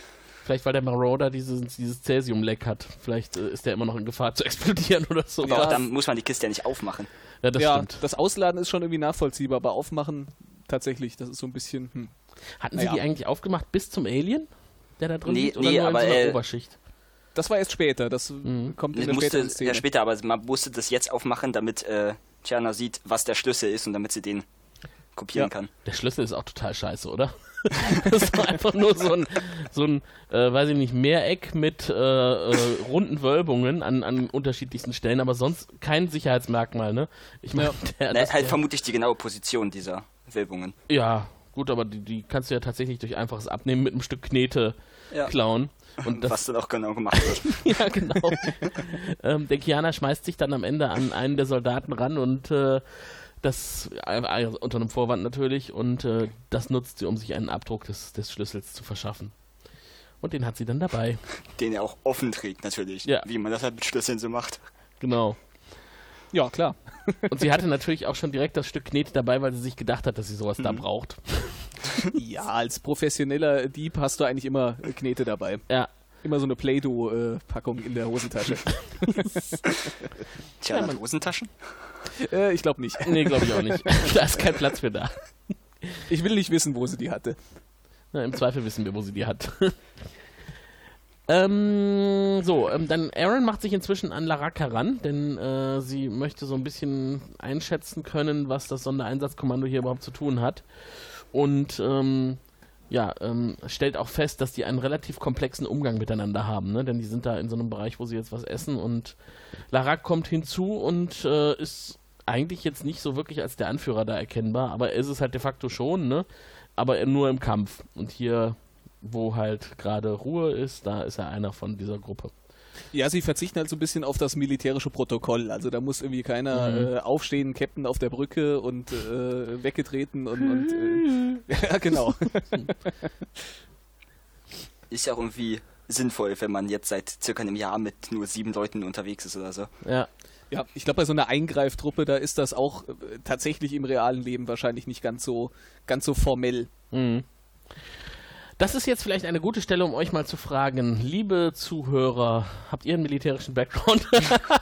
A: Vielleicht, weil der Marauder dieses, dieses Cäsium-Leck hat. Vielleicht äh, ist der immer noch in Gefahr zu explodieren oder so.
C: Aber
B: Ja.
C: auch dann muss man die Kiste ja nicht aufmachen.
A: Ja, das
B: ja,
A: stimmt.
B: das Ausladen ist schon irgendwie nachvollziehbar, aber aufmachen tatsächlich, das ist so ein bisschen. Hm.
A: Hatten sie
B: Naja.
A: die eigentlich aufgemacht bis zum Alien, der da drin
C: Nee,
A: liegt? Oder
C: nee,
A: nur in
C: aber,
A: so einer
C: äh,
A: Oberschicht?
B: Das war erst später, das
A: Mhm.
B: kommt in der
C: musste,
B: späteren Szene.
C: ja, später, aber man musste das jetzt aufmachen, damit äh, Tiana sieht, was der Schlüssel ist und damit sie den kopieren
B: Ja.
C: kann.
A: Der Schlüssel ist auch total scheiße, oder? das ist einfach nur so ein, so ein äh, weiß ich nicht, Mehreck mit äh, äh, runden Wölbungen an, an unterschiedlichsten Stellen, aber sonst kein Sicherheitsmerkmal, ne? Ich meine, der,
C: Na,
A: das-
C: halt
A: der-
C: vermutlich die genaue Position dieser Wölbungen.
A: ja, gut, aber die, die kannst du ja tatsächlich durch einfaches Abnehmen mit einem Stück Knete
C: Ja.
A: klauen. Und das,
C: was dann auch genau gemacht wird.
A: ja, genau. ähm, der Kiana schmeißt sich dann am Ende an einen der Soldaten ran und äh, das äh, äh, unter einem Vorwand natürlich und äh, das nutzt sie, um sich einen Abdruck des, des Schlüssels zu verschaffen. Und den hat sie dann dabei.
C: Den er auch offen trägt, natürlich.
A: Ja.
C: Wie man das halt mit Schlüsseln so macht.
A: Genau.
B: Ja, klar.
A: Und sie hatte natürlich auch schon direkt das Stück Knete dabei, weil sie sich gedacht hat, dass sie sowas da braucht.
B: Ja, als professioneller Dieb hast du eigentlich immer äh, Knete dabei.
A: Ja.
B: Immer so eine Play-Doh-Packung in der Hosentasche.
C: Tja,
A: Ja,
C: Hosentaschen?
B: äh, ich glaube nicht.
A: Nee, glaube ich auch nicht. da ist kein Platz für da.
B: Ich will nicht wissen, wo sie die hatte.
A: Na, Im Zweifel wissen wir, wo sie die hat. Ähm, so, ähm, dann Aaron macht sich inzwischen an Larak heran, denn äh, sie möchte so ein bisschen einschätzen können, was das Sondereinsatzkommando hier überhaupt zu tun hat. Und ähm, ja, ähm, stellt auch fest, dass die einen relativ komplexen Umgang miteinander haben, ne? denn die sind da in so einem Bereich, wo sie jetzt was essen und Larak kommt hinzu und äh, ist eigentlich jetzt nicht so wirklich als der Anführer da erkennbar, aber er ist es halt de facto schon, ne? aber nur im Kampf. Und hier, wo halt gerade Ruhe ist, da ist er einer von dieser Gruppe.
B: Ja, sie verzichten halt so ein bisschen auf das militärische Protokoll. Also da muss irgendwie keiner
A: Mhm.
B: äh, aufstehen, Captain auf der Brücke und äh, weggetreten und, und äh, ja, genau.
C: Ist ja auch irgendwie sinnvoll, wenn man jetzt seit circa einem Jahr mit nur sieben Leuten unterwegs ist oder so.
A: Ja,
B: Ja, ich glaube, bei so einer Eingreiftruppe, da ist das auch äh, tatsächlich im realen Leben wahrscheinlich nicht ganz so, ganz so formell.
A: Mhm. Das ist jetzt vielleicht eine gute Stelle, um euch mal zu fragen, liebe Zuhörer, habt ihr einen militärischen Background?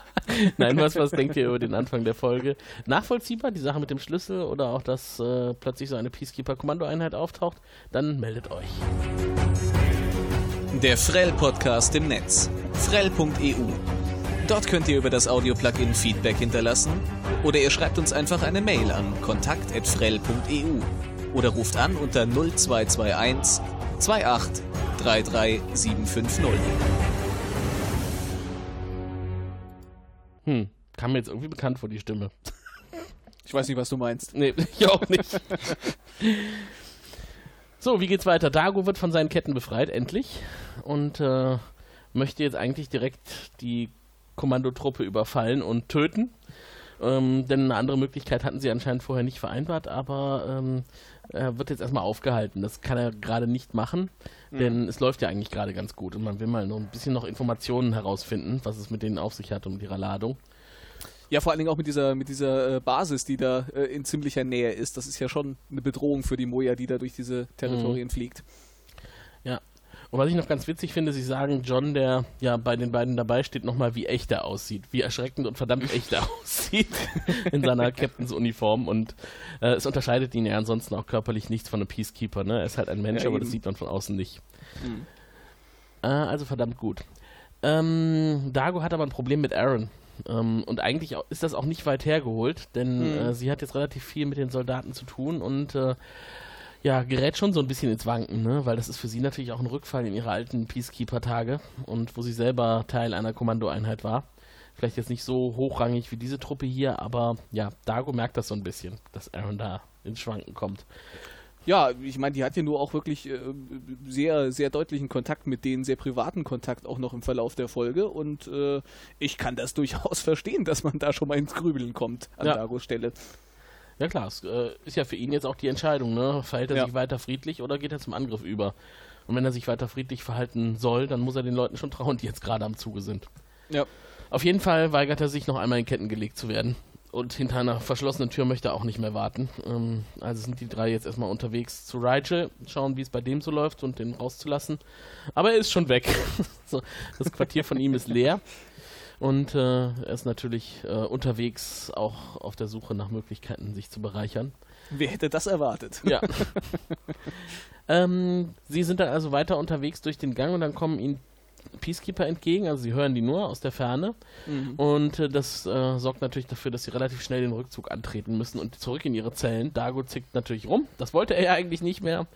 A: Nein, was, was denkt ihr über den Anfang der Folge? Nachvollziehbar, die Sache mit dem Schlüssel oder auch, dass äh, plötzlich so eine Peacekeeper-Kommandoeinheit auftaucht? Dann meldet euch.
D: Der Frell-Podcast im Netz. Frell.eu. Dort könnt ihr über das Audio-Plugin Feedback hinterlassen oder ihr schreibt uns einfach eine Mail an kontakt.frell.eu oder ruft an unter 0221 28 33 750.
A: Hm, kam mir jetzt irgendwie bekannt vor, die Stimme.
B: Ich weiß nicht, was du meinst.
A: Nee, ich auch nicht. so, wie geht's weiter? Dago wird von seinen Ketten befreit, endlich. Und äh, möchte jetzt eigentlich direkt die Kommandotruppe überfallen und töten. Ähm, denn eine andere Möglichkeit hatten sie anscheinend vorher nicht vereinbart, aber ähm, er wird jetzt erstmal aufgehalten. Das kann er gerade nicht machen, denn es läuft ja eigentlich gerade ganz gut und man will mal noch ein bisschen noch Informationen herausfinden, was es mit denen auf sich hat und mit ihrer Ladung.
B: Ja, vor allen Dingen auch mit dieser, mit dieser äh, Basis, die da äh, in ziemlicher Nähe ist. Das ist ja schon eine Bedrohung für die Moja, die da durch diese Territorien fliegt.
A: Und was ich noch ganz witzig finde, sie sagen John, der ja bei den beiden dabei steht, nochmal, wie echt er aussieht. Wie erschreckend und verdammt echt er aussieht in seiner Captains-Uniform. Und äh, es unterscheidet ihn ja ansonsten auch körperlich nichts von einem Peacekeeper. Ne? Er ist halt ein Mensch,
B: Ja,
A: aber das sieht man von außen nicht. Äh, also verdammt gut. Ähm, Dago hat aber ein Problem mit Aaron. Ähm, und eigentlich ist das auch nicht weit hergeholt, denn äh, sie hat jetzt relativ viel mit den Soldaten zu tun und äh, ja, gerät schon so ein bisschen ins Wanken, ne? weil das ist für sie natürlich auch ein Rückfall in ihre alten Peacekeeper-Tage und wo sie selber Teil einer Kommandoeinheit war. Vielleicht jetzt nicht so hochrangig wie diese Truppe hier, aber ja, Dago merkt das so ein bisschen, dass Aaron da ins Schwanken kommt.
B: Ja, ich meine, die hat ja nur auch wirklich äh, sehr, sehr deutlichen Kontakt mit denen, sehr privaten Kontakt auch noch im Verlauf der Folge. Und äh, ich kann das durchaus verstehen, dass man da schon mal ins Grübeln kommt an
A: Ja.
B: Dagos Stelle.
A: Ja klar, es äh, ist ja für ihn jetzt auch die Entscheidung, ne? Verhält er
B: Ja.
A: sich weiter friedlich oder geht er zum Angriff über? Und wenn er sich weiter friedlich verhalten soll, dann muss er den Leuten schon trauen, die jetzt gerade am Zuge sind.
B: Ja.
A: Auf jeden Fall weigert er sich noch einmal in Ketten gelegt zu werden. Und hinter einer verschlossenen Tür möchte er auch nicht mehr warten. Ähm, also sind die drei jetzt erstmal unterwegs zu Rigel, schauen, wie es bei dem so läuft und den rauszulassen. Aber er ist schon weg. so, das Quartier von ihm ist leer. Und äh, er ist natürlich äh, unterwegs auch auf der Suche nach Möglichkeiten, sich zu bereichern.
B: Wer hätte das erwartet?
A: Ja. ähm, sie sind dann also weiter unterwegs durch den Gang und dann kommen ihnen Peacekeeper entgegen, also sie hören die nur aus der Ferne.
B: Mhm.
A: Und äh, das äh, sorgt natürlich dafür, dass sie relativ schnell den Rückzug antreten müssen und zurück in ihre Zellen. Dago zickt natürlich rum. Das wollte er ja eigentlich nicht mehr.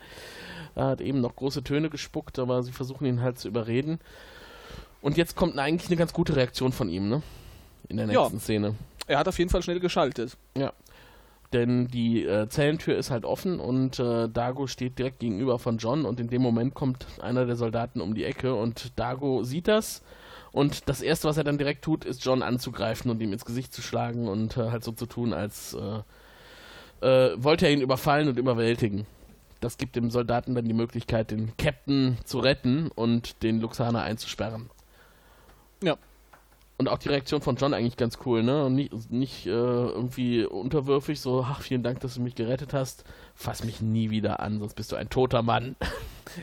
A: Er hat eben noch große Töne gespuckt, aber sie versuchen ihn halt zu überreden. Und jetzt kommt eigentlich eine ganz gute Reaktion von ihm, ne? In der
B: Ja.
A: nächsten Szene.
B: Er hat auf jeden Fall schnell geschaltet.
A: Denn die äh, Zellentür ist halt offen und äh, Dago steht direkt gegenüber von John und in dem Moment kommt einer der Soldaten um die Ecke und Dago sieht das und das erste, was er dann direkt tut, ist John anzugreifen und ihm ins Gesicht zu schlagen und äh, halt so zu tun, als äh, äh, wollte er ihn überfallen und überwältigen. Das gibt dem Soldaten dann die Möglichkeit, den Captain zu retten und den Luxaner einzusperren.
B: Ja.
A: Und auch die Reaktion von John eigentlich ganz cool, ne? Und nicht, nicht äh, irgendwie unterwürfig, so, ach, vielen Dank, dass du mich gerettet hast. Fass mich nie wieder an, sonst bist du ein toter Mann.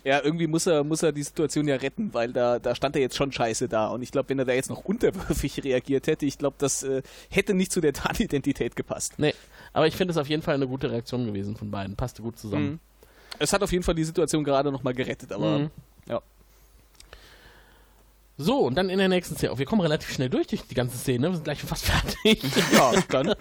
B: Ja, irgendwie muss er, muss er die Situation ja retten, weil da, da stand er jetzt schon scheiße da. Und ich glaube, wenn er da jetzt noch unterwürfig reagiert hätte, ich glaube, das äh, hätte nicht zu der Tarnidentität gepasst.
A: nee, aber ich finde es auf jeden Fall eine gute Reaktion gewesen von beiden. Passte gut zusammen.
B: Mhm. Es hat auf jeden Fall die Situation gerade nochmal gerettet, aber
A: Mhm.
B: ja.
A: So, und dann in der nächsten Szene. Oh, wir kommen relativ schnell durch, durch die ganze Szene. Wir sind gleich fast fertig.
B: Ja, dann.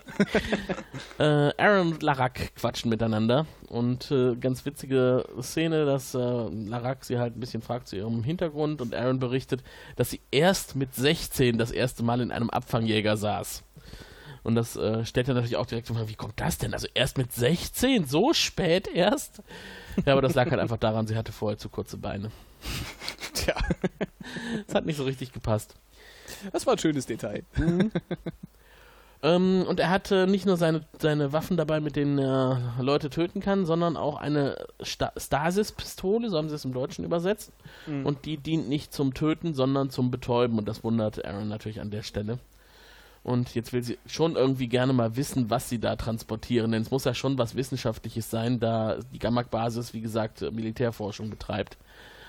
A: äh, Aaron und Larak quatschen miteinander. Und äh, ganz witzige Szene, dass äh, Larak sie halt ein bisschen fragt zu ihrem Hintergrund und Aaron berichtet, dass sie erst mit 16 das erste Mal in einem Abfangjäger saß. Und das äh, stellt er natürlich auch direkt so, wie kommt das denn? Also erst mit 16? So spät erst? Ja, aber das lag halt einfach daran, sie hatte vorher zu kurze Beine.
B: Tja,
A: Das hat nicht so richtig gepasst.
B: das war ein schönes Detail.
A: Ähm, und er hatte nicht nur seine, seine Waffen dabei, mit denen er Leute töten kann, sondern auch eine Sta Stasis-Pistole, so haben sie es im Deutschen übersetzt.
B: Mhm.
A: Und die dient nicht zum Töten, sondern zum Betäuben. Und das wundert Aaron natürlich an der Stelle. Und jetzt will sie schon irgendwie gerne mal wissen, was sie da transportieren, denn es muss ja schon was Wissenschaftliches sein, da die Gammak-Basis, wie gesagt, Militärforschung betreibt.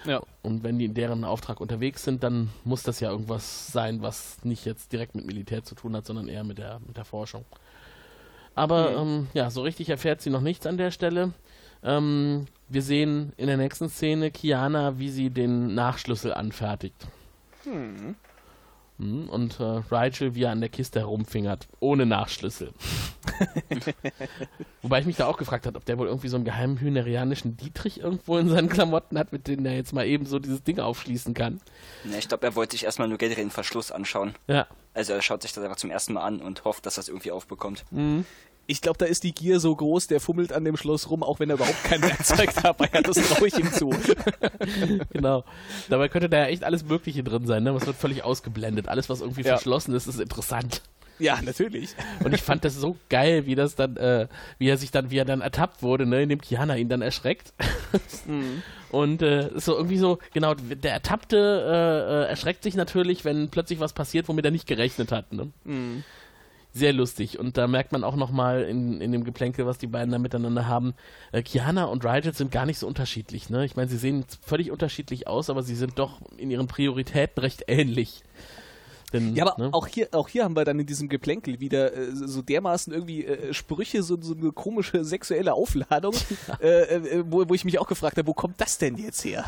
B: Ja.
A: Und wenn die in deren Auftrag unterwegs sind, dann muss das ja irgendwas sein, was nicht jetzt direkt mit Militär zu tun hat, sondern eher mit der, mit der Forschung. Aber
B: Mhm.
A: ähm, ja, so richtig erfährt sie noch nichts an der Stelle. Ähm, wir sehen in der nächsten Szene Kiana, wie sie den Nachschlüssel anfertigt.
B: Hm.
A: Mhm, Und äh, Rigel, wie er an der Kiste herumfingert, ohne Nachschlüssel. Wobei ich mich da auch gefragt habe, ob der wohl irgendwie so einen geheimen hühnerianischen Dietrich irgendwo in seinen Klamotten hat, mit denen er jetzt mal eben so dieses Ding aufschließen kann.
C: Ne, ich glaube, er wollte sich erstmal nur generell den Verschluss anschauen.
A: Ja.
C: Also er schaut sich das einfach zum ersten Mal an und hofft, dass er es irgendwie aufbekommt.
A: Mhm.
B: Ich glaube, da ist die Gier so groß, der fummelt an dem Schloss rum, auch wenn er überhaupt kein Werkzeug dabei hat. Das traue ich ihm zu.
A: Genau. Dabei könnte da ja echt alles Mögliche drin sein, ne? Es wird völlig ausgeblendet. Alles, was irgendwie
B: Ja.
A: verschlossen ist, ist interessant.
B: Ja, natürlich.
A: Und ich fand das so geil, wie das dann, äh, wie er sich dann, wie er dann ertappt wurde, ne, indem Kiana ihn dann erschreckt. Und äh, ist so irgendwie so, genau, der Ertappte äh, äh, erschreckt sich natürlich, wenn plötzlich was passiert, womit er nicht gerechnet hat. Ne? Sehr lustig. Und da merkt man auch nochmal in, in dem Geplänkel, was die beiden da miteinander haben, äh, Kiana und Rigel sind gar nicht so unterschiedlich. Ne? Ich meine, sie sehen völlig unterschiedlich aus, aber sie sind doch in ihren Prioritäten recht ähnlich. Denn,
B: Ja, aber
A: ne?
B: auch, hier, auch hier haben wir dann in diesem Geplänkel wieder äh, so dermaßen irgendwie äh, Sprüche, so, so eine komische sexuelle Aufladung, äh, äh, wo, wo ich mich auch gefragt habe, wo kommt das denn jetzt her?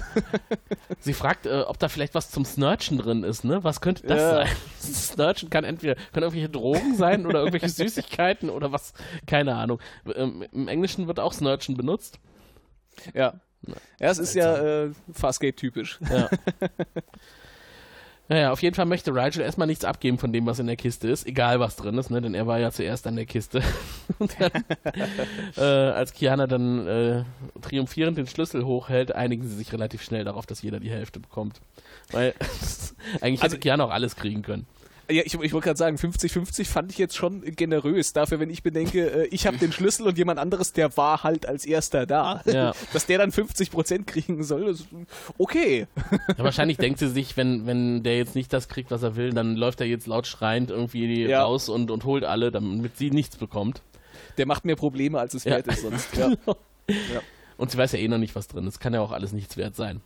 A: Sie fragt, äh, ob da vielleicht was zum Snurchen drin ist, ne? Was könnte das
B: Ja.
A: sein? Snurchen kann entweder können irgendwelche Drogen sein oder irgendwelche Süßigkeiten oder was, keine Ahnung. Ähm, Im Englischen wird auch Snurchen benutzt.
B: Ja. Ja, es ist ja äh, Farscape-typisch.
A: Ja. Naja, auf jeden Fall möchte Rigel erstmal nichts abgeben von dem, was in der Kiste ist, egal was drin ist, ne? denn er war ja zuerst an der Kiste. Und dann, äh, als Kiana dann äh, triumphierend den Schlüssel hochhält, einigen sie sich relativ schnell darauf, dass jeder die Hälfte bekommt. Weil eigentlich
B: Also-
A: hätte Kiana auch alles kriegen können.
B: Ja, ich, ich wollte gerade sagen, 50-50 fand ich jetzt schon generös. Dafür, wenn ich bedenke, äh, ich habe den Schlüssel und jemand anderes, der war halt als erster da.
A: Ja.
B: Dass der dann 50% kriegen soll, ist okay.
A: Ja, wahrscheinlich denkt sie sich, wenn, wenn der jetzt nicht das kriegt, was er will, dann läuft er jetzt laut schreiend irgendwie
B: Ja.
A: raus und, und holt alle, damit sie nichts bekommt.
B: Der macht mehr Probleme, als es wert ist sonst. Ja.
A: Und sie weiß ja eh noch nicht, was drin ist. Kann ja auch alles nichts wert sein.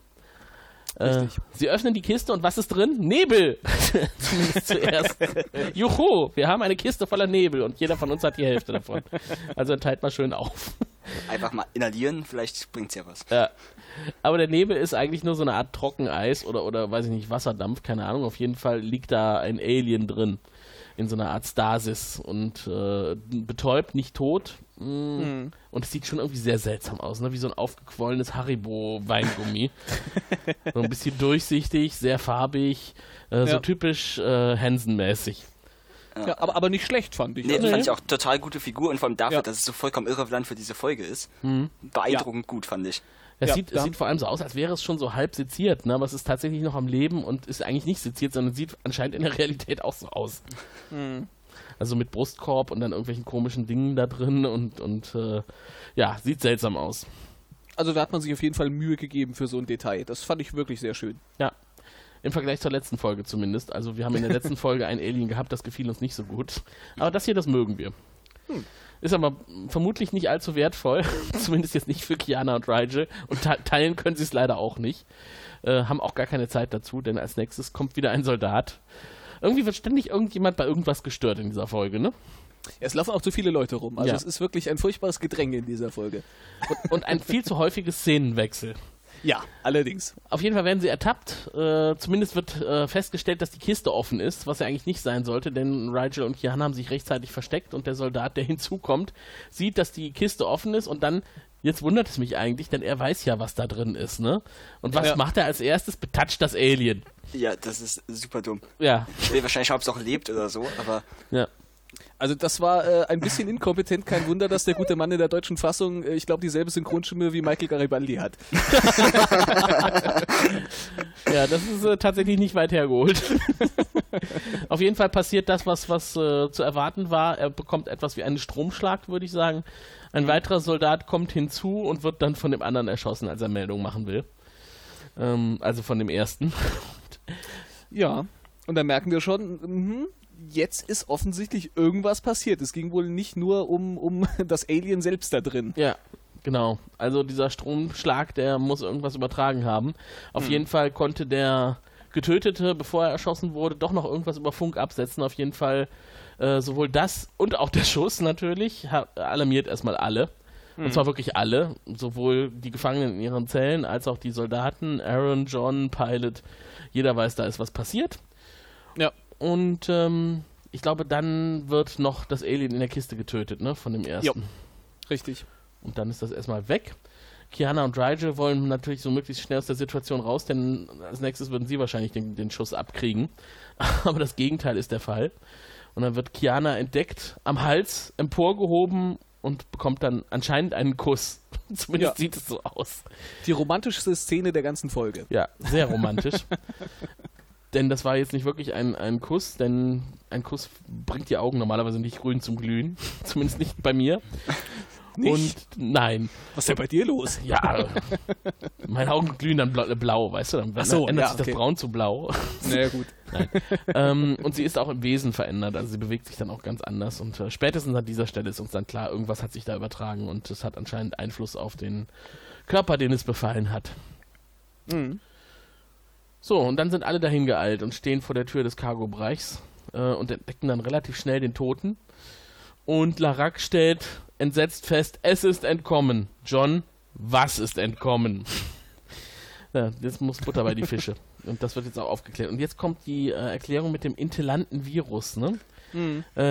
A: Äh,
B: Richtig.
A: sie öffnen die Kiste und was ist drin? Nebel! Zumindest zuerst. Juhu! Wir haben eine Kiste voller Nebel und jeder von uns hat die Hälfte davon. Also teilt mal schön auf.
C: Einfach mal inhalieren, vielleicht bringt's ja was.
A: Ja. Aber der Nebel ist eigentlich nur so eine Art Trockeneis oder, oder weiß ich nicht, Wasserdampf, keine Ahnung. Auf jeden Fall liegt da ein Alien drin. In so einer Art Stasis und äh, betäubt, nicht tot. Mm. Und es sieht schon irgendwie sehr seltsam aus, ne? wie so ein aufgequollenes Haribo-Weingummi. so ein bisschen durchsichtig, sehr farbig, äh, so
B: Ja.
A: typisch äh, Hansen-mäßig.
B: Ja, aber, aber nicht schlecht, fand ich.
C: Nee,
B: Also,
C: fand ich auch total gute Figur und vor allem dafür,
B: Ja.
C: dass es so vollkommen irrelevant für diese Folge ist. Beeindruckend gut, fand ich.
A: Es,
B: Ja,
A: sieht, es sieht vor allem so aus, als wäre es schon so halb seziert, ne? aber es ist tatsächlich noch am Leben und ist eigentlich nicht seziert, sondern sieht anscheinend in der Realität auch so aus.
B: Hm.
A: Also mit Brustkorb und dann irgendwelchen komischen Dingen da drin und, und äh, ja, sieht seltsam aus.
B: also da hat man sich auf jeden Fall Mühe gegeben für so ein Detail. Das fand ich wirklich sehr schön.
A: Ja. Im Vergleich zur letzten Folge zumindest. Also wir haben in der letzten Folge ein Alien gehabt, das gefiel uns nicht so gut. Aber das hier, das mögen wir. Ist aber vermutlich nicht allzu wertvoll. Zumindest jetzt nicht für Kiana und Rigel. Und te teilen können sie es leider auch nicht. Äh, haben auch gar keine Zeit dazu, denn als nächstes kommt wieder ein Soldat. Irgendwie wird ständig irgendjemand bei irgendwas gestört in dieser Folge, ne?
B: Es laufen auch zu viele Leute rum. Also
A: Ja.
B: es ist wirklich ein furchtbares Gedränge in dieser Folge.
A: Und, und ein viel zu häufiges Szenenwechsel.
B: Ja, allerdings.
A: Auf jeden Fall werden sie ertappt. Äh, zumindest wird äh, festgestellt, dass die Kiste offen ist, was ja eigentlich nicht sein sollte, denn Rigel und Kian haben sich rechtzeitig versteckt und der Soldat, der hinzukommt, sieht, dass die Kiste offen ist und dann, jetzt wundert es mich eigentlich, denn er weiß ja, was da drin ist, ne? Und was
B: Ja.
A: macht er als erstes? Betatscht das Alien.
C: Ja, das ist super dumm.
A: Ja,
C: Nee, wahrscheinlich, ob es auch lebt oder so, aber
A: ja.
B: Also das war äh, ein bisschen inkompetent. Kein Wunder, dass der gute Mann in der deutschen Fassung, äh, ich glaube, dieselbe Synchronstimme wie Michael Garibaldi hat.
A: Ja, das ist äh, tatsächlich nicht weit hergeholt. Auf jeden Fall passiert das, was, was äh, zu erwarten war. Er bekommt etwas wie einen Stromschlag, würde ich sagen. Ein weiterer Soldat kommt hinzu und wird dann von dem anderen erschossen, als er Meldung machen will. Ähm, also von dem ersten.
B: Ja. Und da merken wir schon, mhm, jetzt ist offensichtlich irgendwas passiert. Es ging wohl nicht nur um, um das Alien selbst da drin.
A: Ja, genau. Also dieser Stromschlag, der muss irgendwas übertragen haben. Auf jeden Fall konnte der Getötete, bevor er erschossen wurde, doch noch irgendwas über Funk absetzen. Auf jeden Fall äh, sowohl das und auch der Schuss natürlich alarmiert erstmal alle. Und zwar wirklich alle, sowohl die Gefangenen in ihren Zellen als auch die Soldaten, Aaron, John, Pilot. Jeder weiß, da ist was passiert.
B: Ja.
A: Und ähm, ich glaube, dann wird noch das Alien in der Kiste getötet, ne, von dem ersten.
B: Richtig.
A: Und dann ist das erstmal weg. Kiana und Rigel wollen natürlich so möglichst schnell aus der Situation raus, denn als nächstes würden sie wahrscheinlich den, den Schuss abkriegen. Aber das Gegenteil ist der Fall. Und dann wird Kiana entdeckt, am Hals emporgehoben und bekommt dann anscheinend einen Kuss. Zumindest
B: Ja.
A: sieht es so aus.
B: Die romantischste Szene der ganzen Folge.
A: Ja, sehr romantisch. denn das war jetzt nicht wirklich ein, ein Kuss, denn ein Kuss bringt die Augen normalerweise nicht grün zum Glühen. Zumindest nicht bei mir.
B: Nicht?
A: Und nein,
B: Was ist denn bei dir los?
A: Ja, meine Augen glühen dann blau, blau weißt du? Dann
B: Ach so,
A: ändert
B: ja,
A: sich
B: okay.
A: das Braun zu blau.
B: Naja, gut.
A: ähm, und sie ist auch im Wesen verändert, also sie bewegt sich dann auch ganz anders. Und äh, spätestens an dieser Stelle ist uns dann klar, irgendwas hat sich da übertragen und es hat anscheinend Einfluss auf den Körper, den es befallen hat.
B: Mhm.
A: So, und dann sind alle dahin geeilt und stehen vor der Tür des Cargo-Bereichs äh, und entdecken dann relativ schnell den Toten. Und Larac stellt entsetzt fest, es ist entkommen. John, was ist entkommen? ja, jetzt muss Butter bei die Fische. Und das wird jetzt auch aufgeklärt. Und jetzt kommt die äh, Erklärung mit dem intellanten Virus, ne?
B: Mhm.
A: Äh,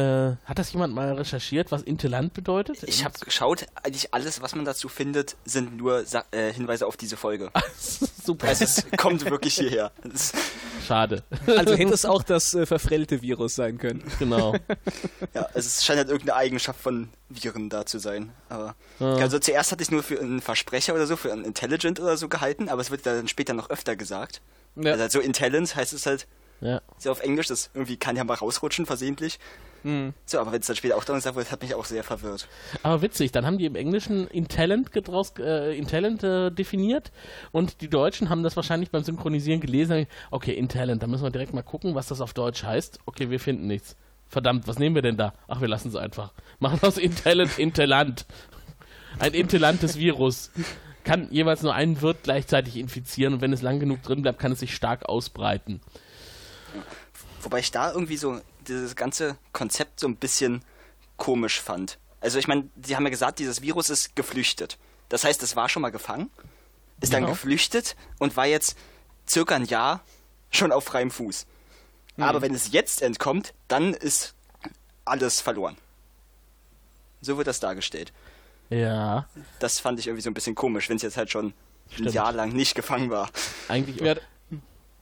A: hat das jemand mal recherchiert, was intellant bedeutet?
C: ich habe geschaut, eigentlich alles, was man dazu findet, sind nur Sa äh, Hinweise auf diese Folge.
A: Super.
C: Also es kommt wirklich hierher.
A: Schade.
B: Also hätte es auch das äh, verfrellte Virus sein können.
A: Genau.
C: Ja, also es scheint halt irgendeine Eigenschaft von Viren da zu sein. Aber
A: Ja.
C: also zuerst hatte ich nur für einen Versprecher oder so, für einen Intelligent oder so gehalten, aber es wird dann später noch öfter gesagt.
B: Ja.
C: Also halt so Intelligent heißt es halt
A: Ja.
C: so auf Englisch, das irgendwie kann ja mal rausrutschen versehentlich.
B: Hm.
C: So, aber wenn es dann später auch dann gesagt wird, hat mich auch sehr verwirrt.
A: Aber witzig, dann haben die im Englischen Intalent draus, äh, Intalent äh, definiert und die Deutschen haben das wahrscheinlich beim Synchronisieren gelesen. Okay, Intalent, da müssen wir direkt mal gucken, was das auf Deutsch heißt. Okay, wir finden nichts. Verdammt, was nehmen wir denn da? Ach, wir lassen es einfach. Machen aus Intalent Intellant. Ein intellantes Virus. Kann jeweils nur einen Wirt gleichzeitig infizieren und wenn es lang genug drin bleibt, kann es sich stark ausbreiten.
C: Wobei ich da irgendwie so dieses ganze Konzept so ein bisschen komisch fand. Also ich meine, sie haben ja gesagt, dieses Virus ist geflüchtet. Das heißt, es war schon mal gefangen, ist dann
A: Ja.
C: geflüchtet und war jetzt circa ein Jahr schon auf freiem Fuß. Aber wenn es jetzt entkommt, dann ist alles verloren. So wird das dargestellt.
A: Ja,
C: Das fand ich irgendwie so ein bisschen komisch, wenn es jetzt halt schon
A: Stimmt.
C: ein Jahr lang nicht gefangen war.
A: eigentlich
B: Ja,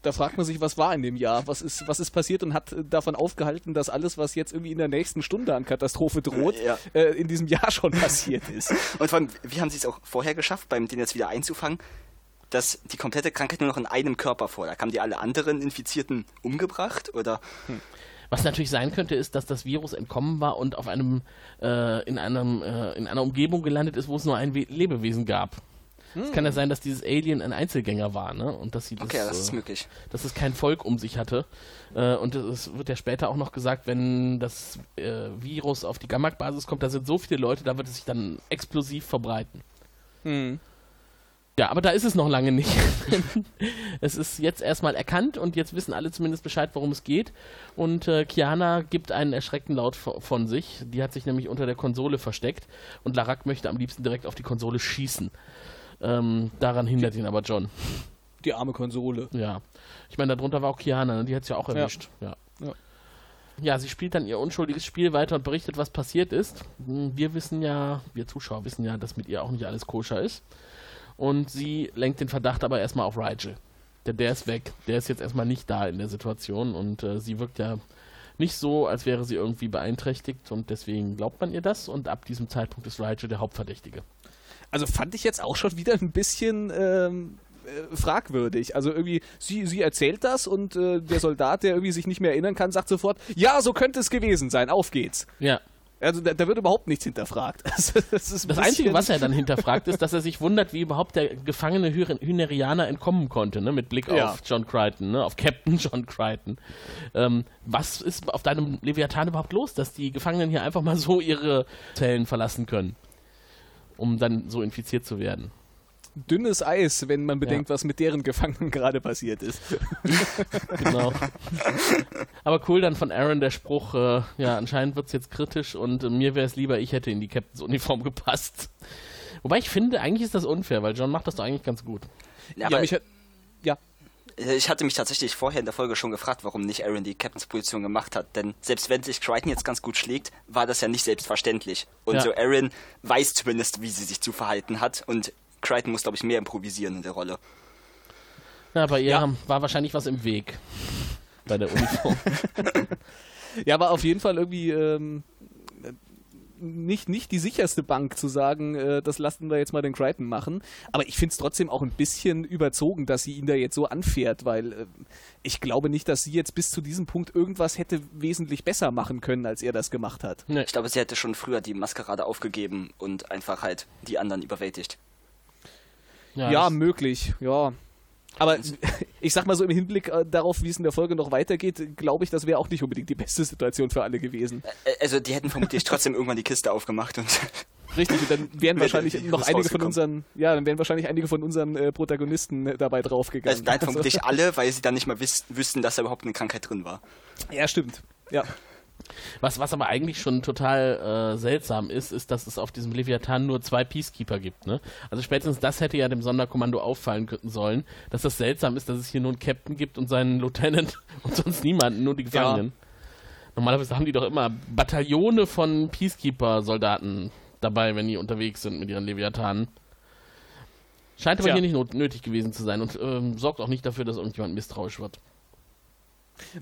B: da fragt man sich, was war in dem Jahr? Was ist, was ist passiert und hat äh, davon aufgehalten, dass alles, was jetzt irgendwie in der nächsten Stunde an Katastrophe droht,
C: Ja.
B: äh, in diesem Jahr schon passiert ist?
C: Und vor allem, wie haben sie es auch vorher geschafft, beim den jetzt wieder einzufangen, dass die komplette Krankheit nur noch in einem Körper vorlag? Haben die alle anderen Infizierten umgebracht? Oder
A: Was natürlich sein könnte, ist, dass das Virus entkommen war und auf einem, äh, in, einem äh, in einer Umgebung gelandet ist, wo es nur ein We Lebewesen gab. Es kann ja sein, dass dieses Alien ein Einzelgänger war, ne? Und dass sie das,
C: okay, das ist
A: äh,
C: möglich.
A: dass es kein Volk um sich hatte. Äh, und es wird ja später auch noch gesagt, wenn das äh, Virus auf die Gammak-Basis kommt, da sind so viele Leute, da wird es sich dann explosiv verbreiten.
B: Hm.
A: Ja, aber da ist es noch lange nicht. es ist jetzt erstmal erkannt und jetzt wissen alle zumindest Bescheid, worum es geht. Und äh, Kiana gibt einen erschreckten Laut vo- von sich. Die hat sich nämlich unter der Konsole versteckt und Larak möchte am liebsten direkt auf die Konsole schießen. Ähm, daran hindert ihn aber John.
B: Die arme Konsole.
A: Ja. Ich meine, darunter war auch Kiana, ne? die hat es ja auch erwischt. Ja.
B: Ja.
A: Ja, sie spielt dann ihr unschuldiges Spiel weiter und berichtet, was passiert ist. Hm, Wir wissen ja, wir Zuschauer wissen ja, dass mit ihr auch nicht alles koscher ist. Und sie lenkt den Verdacht aber erstmal auf Rigel. Denn der ist weg. Der ist jetzt erstmal nicht da in der Situation und äh, sie wirkt ja nicht so, als wäre sie irgendwie beeinträchtigt und deswegen glaubt man ihr das und ab diesem Zeitpunkt ist Rigel der Hauptverdächtige.
B: Also fand ich jetzt auch schon wieder ein bisschen ähm, äh, fragwürdig. Also irgendwie, sie, sie erzählt das und äh, der Soldat, der irgendwie sich nicht mehr erinnern kann, sagt sofort, ja, so könnte es gewesen sein, auf geht's.
A: Ja,
B: Also da, da wird überhaupt nichts hinterfragt. Das, das,
A: Das Einzige, was er dann hinterfragt, ist, dass er sich wundert, wie überhaupt der gefangene Hy- Hynerianer entkommen konnte, ne? mit Blick
B: Ja.
A: auf John Crichton, ne? auf Captain John Crichton. Ähm, was ist auf deinem Leviathan überhaupt los, dass die Gefangenen hier einfach mal so ihre Zellen verlassen können, um dann so infiziert zu werden?
B: dünnes Eis, wenn man bedenkt, was mit deren Gefangenen gerade passiert ist.
A: Genau. Aber cool dann von Aaron der Spruch, äh, ja, anscheinend wird es jetzt kritisch und äh, mir wäre es lieber, ich hätte in die Captains Uniform gepasst. Wobei ich finde, eigentlich ist das unfair, weil John macht das doch eigentlich ganz gut.
C: Ja,
B: ja,
C: aber
B: mich hat, ja,
C: ich hatte mich tatsächlich vorher in der Folge schon gefragt, warum nicht Aaron die Captains-Position gemacht hat. Denn selbst wenn sich Crichton jetzt ganz gut schlägt, war das ja nicht selbstverständlich. Und
A: Ja.
C: so Aaron weiß zumindest, wie sie sich zu verhalten hat. Und Crichton muss, glaube ich, mehr improvisieren in der Rolle.
A: Ja, bei ihr
B: Ja.
A: war wahrscheinlich was im Weg. Bei der Uniform.
B: ja, aber auf jeden Fall irgendwie ähm, nicht, nicht die sicherste Bank zu sagen, äh, das lassen wir jetzt mal den Crichton machen. Aber ich finde es trotzdem auch ein bisschen überzogen, dass sie ihn da jetzt so anfährt, weil äh, ich glaube nicht, dass sie jetzt bis zu diesem Punkt irgendwas hätte wesentlich besser machen können, als er das gemacht hat.
A: nee.
C: Ich glaube, sie hätte schon früher die Maskerade aufgegeben und einfach halt die anderen überwältigt.
A: Ja,
B: Ja, möglich, ja. Aber ich sag mal so im Hinblick äh, darauf, wie es in der Folge noch weitergeht, glaube ich, das wäre auch nicht unbedingt die beste Situation für alle gewesen.
C: Äh, Also die hätten vermutlich trotzdem irgendwann die Kiste aufgemacht und
B: Richtig, und dann wären
C: Wäre
B: wahrscheinlich noch einige von unseren, ja, dann wären wahrscheinlich einige von unseren äh, Protagonisten äh, dabei draufgegangen.
C: also, nein, vermutlich alle, weil sie dann nicht mal wüssten, dass da überhaupt eine Krankheit drin war.
B: ja, stimmt. Ja.
A: Was, was aber eigentlich schon total äh, seltsam ist, ist, dass es auf diesem Leviathan nur zwei Peacekeeper gibt. Ne? Also spätestens das hätte ja dem Sonderkommando auffallen können sollen, dass das seltsam ist, dass es hier nur einen Captain gibt und seinen Lieutenant und sonst niemanden, nur die Gefangenen. Normalerweise haben die doch immer Bataillone von Peacekeeper-Soldaten dabei, wenn die unterwegs sind mit ihren Leviathanen. Scheint aber
B: Tja.
A: hier nicht nötig gewesen zu sein und ähm, sorgt auch nicht dafür, dass irgendjemand misstrauisch wird.